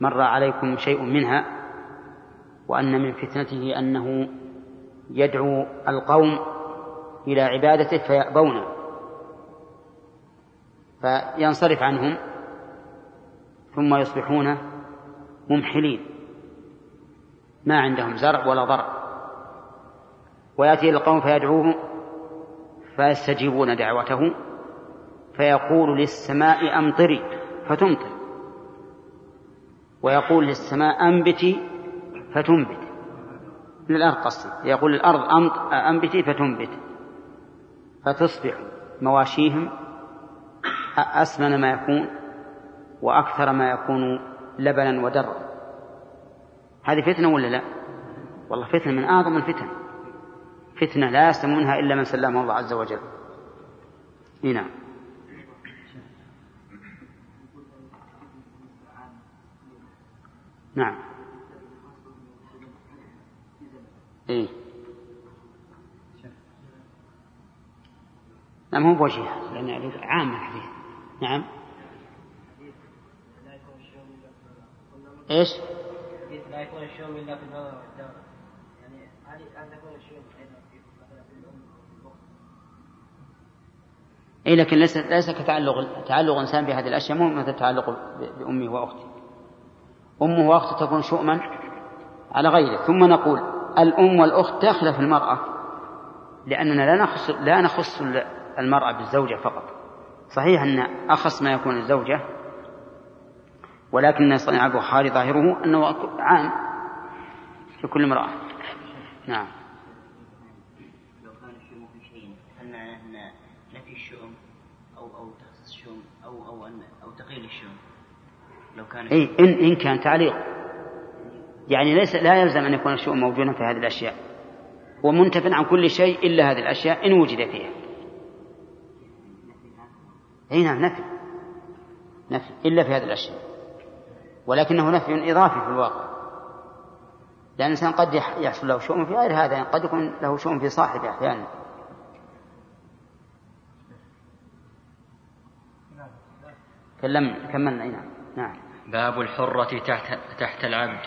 مر عليكم شيء منها وأن من فتنته أنه يدعو القوم إلى عبادته فيأبون فينصرف عنهم ثم يصبحون ممحلين. ما عندهم زرع ولا ضرع. ويأتي القوم فيدعوهم فيستجيبون دعوته فيقول للسماء أمطري فتمطر. ويقول للسماء أنبتي فتنبت. للأرض قصدي. يقول للأرض أنبتي فتنبت. فتصبح مواشيهم أسمن ما يكون وأكثر ما يكون لبنا ودرا. هذه فتنة ولا لا؟ والله فتنة من أعظم الفتن. فتنة لا يسلمونها إلا من سلمه الله عز وجل. نعم. نعم. إيه نعم هو بوجهها لأن عام الحديث. نعم. إيش؟ لا يكون الشوم الا في النظر والدار يعني تكون الشوم أيضا اي لكن ليس ليس كتعلق تعلق الإنسان بهذه الأشياء مو مثل تعلق بأمه وأخته. أمه وأخته تكون شؤما على غيره. ثم نقول الأم والأخت في المرأة لأننا لا نخص لا نخص المرأة بالزوجة فقط. صحيح أن أخص ما يكون الزوجة ولكن صنع البخاري ظاهره أنه عام في كل امرأة. نعم. لو كان الشؤم في شيء هل معناه أن نفي الشؤم أو أو تخصيص الشؤم أو أو أن أو تقييد الشؤم؟ لو كان أي إن إن كان تعليق. يعني ليس لا يلزم أن يكون الشؤم موجودا في هذه الأشياء ومنتف عن كل شيء إلا هذه الأشياء إن وجد فيها. أي نعم نفي. نفي إلا في هذه الأشياء ولكنه نفي إضافي في الواقع. لأن الإنسان قد يحصل له شؤم في غير هذا يعني قد يكون له شؤم في صاحبه أحيانا كلم كملنا نعم. نعم. باب الحرة تحت, تحت العبد.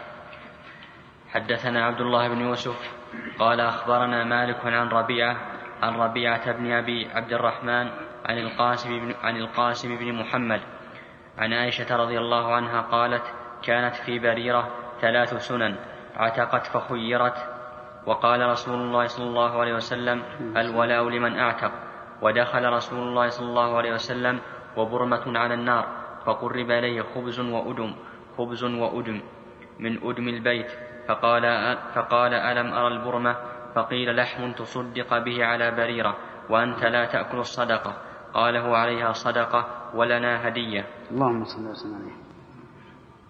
حدثنا عبد الله بن يوسف قال أخبرنا مالك عن ربيعة عن ربيعة بن أبي عبد الرحمن عن القاسم بن, عن القاسم بن محمد. عن عائشة رضي الله عنها قالت كانت في بريرة ثلاث سنن عتقت فخيرت. وقال رسول الله صلى الله عليه وسلم الولاء لمن أعتق. ودخل رسول الله صلى الله عليه وسلم وبرمة على النار فقرب إليه خبز وأدم خبز وأدم من أدم البيت. فقال, فقال ألم أرى البرمة؟ فقيل لحم تصدق به على بريرة وأنت لا تأكل الصدقة. قال هو عليها صدقة ولنا هدية. اللهم صل وسلم عليه.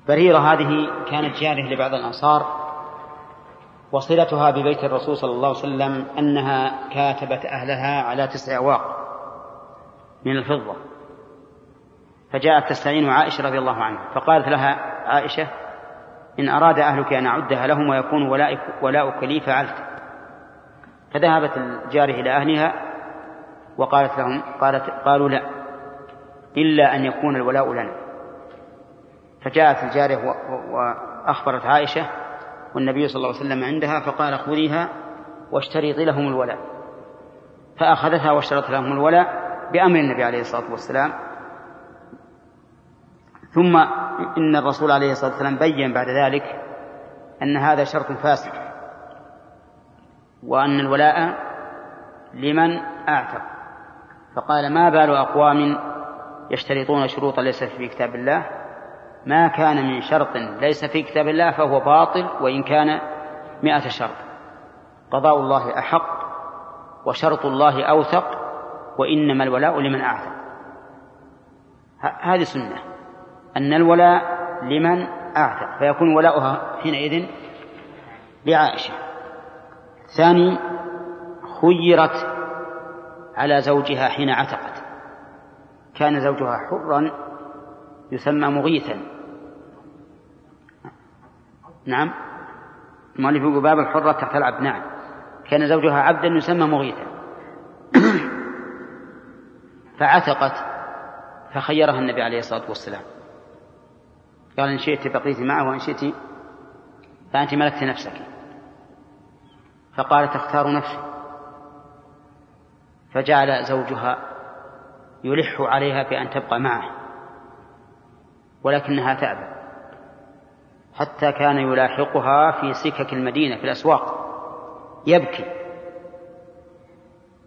بريرة هذه كانت جارية لبعض الأنصار وصلتها ببيت الرسول صلى الله عليه وسلم أنها كاتبت أهلها على تسع أواق من الفضة. فجاءت تستعين عائشة رضي الله عنها فقالت لها عائشة إن أراد أهلك أن أعدها لهم ويكون ولاؤك لي فعلت. فذهبت الجارية إلى أهلها وقالت لهم قالت قالوا لا إلا أن يكون الولاء لنا. فجاءت الجارية وأخبرت عائشة والنبي صلى الله عليه وسلم عندها فقال خذيها واشترطي لهم الولاء. فأخذتها واشترط لهم الولاء بأمر النبي عليه الصلاة والسلام. ثم إن الرسول عليه الصلاة والسلام بين بعد ذلك أن هذا شرط فاسد وأن الولاء لمن أعتق. فقال ما بال أقوام يشترطون شروطا ليست في كتاب الله؟ ما كان من شرط ليس في كتاب الله فهو باطل وإن كان مئة شرط. قضاء الله أحق وشرط الله أوثق وإنما الولاء لمن أعتق هذه سنة. أن الولاء لمن أعتق فيكون ولاؤها حينئذ لعائشة. ثاني خيرت على زوجها حين عتقت. كان زوجها حرا يسمى مغيثا. نعم. المؤلف يقول باب الحرة تحت العبد. نعم. كان زوجها عبدا يسمى مغيثا. فعتقت فخيرها النبي عليه الصلاة والسلام. قال إن شئت بقيت معه وإن شئت فأنت ملكت نفسك. فقالت اختار نفسي فجعل زوجها يلح عليها بأن تبقى معه ولكنها تأبى حتى كان يلاحقها في سكك المدينة في الأسواق يبكي.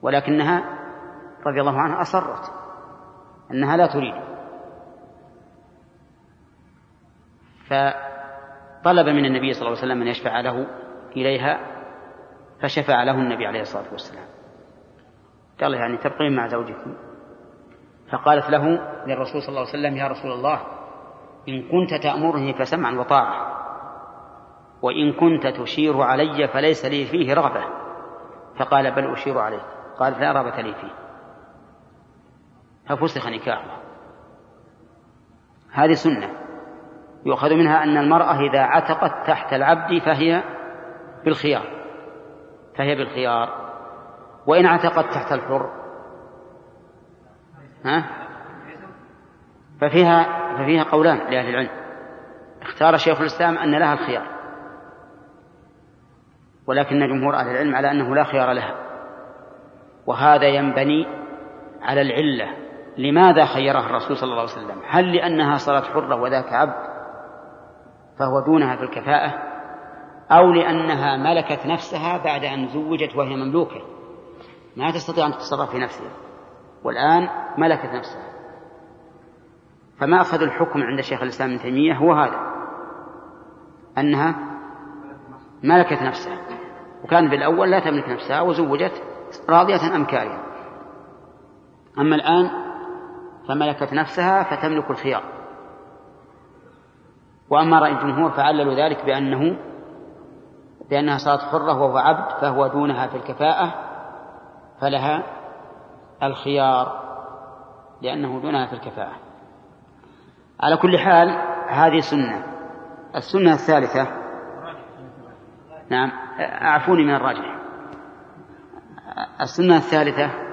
ولكنها رضي الله عنها أصرت أنها لا تريد. فطلب من النبي صلى الله عليه وسلم أن يشفع له إليها فشفع له النبي عليه الصلاة والسلام. قال يعني تبقين مع زوجك فقالت له للرسول صلى الله عليه وسلم يا رسول الله إن كنت تأمرني فسمعا وطاعة وإن كنت تشير علي فليس لي فيه رغبة. فقال بل أشير عليك. قالت لا رغبة لي فيه. ففسخ نكاحه. هذه سنة. يؤخذ منها أن المرأة إذا عتقت تحت العبد فهي بالخيار. فهي بالخيار. وإن عتقت تحت الحر. ها؟ ففيها ففيها قولان لأهل العلم. اختار شيخ الإسلام أن لها الخيار. ولكن جمهور أهل العلم على أنه لا خيار لها. وهذا ينبني على العلة. لماذا خيرها الرسول صلى الله عليه وسلم؟ هل لأنها صارت حرة وذاك عبد فهو دونها في الكفاءة؟ أو لأنها ملكت نفسها بعد أن زوجت وهي مملوكة؟ ما تستطيع أن تتصرف في نفسها. والآن ملكت نفسها. فما أخذ الحكم عند شيخ الإسلام ابن تيمية هو هذا. أنها ملكت نفسها. وكان بالأول لا تملك نفسها وزوجت راضية أم كارهة أما الآن فملكت نفسها فتملك الخيار. وأما رأي الجمهور فعللوا ذلك بأنه بأنها صارت حرة وهو عبد فهو دونها في الكفاءة فلها الخيار لأنه دونها في الكفاءة. على كل حال هذه سنة. السنة الثالثة. نعم. أعفوني من الراجح. السنة الثالثة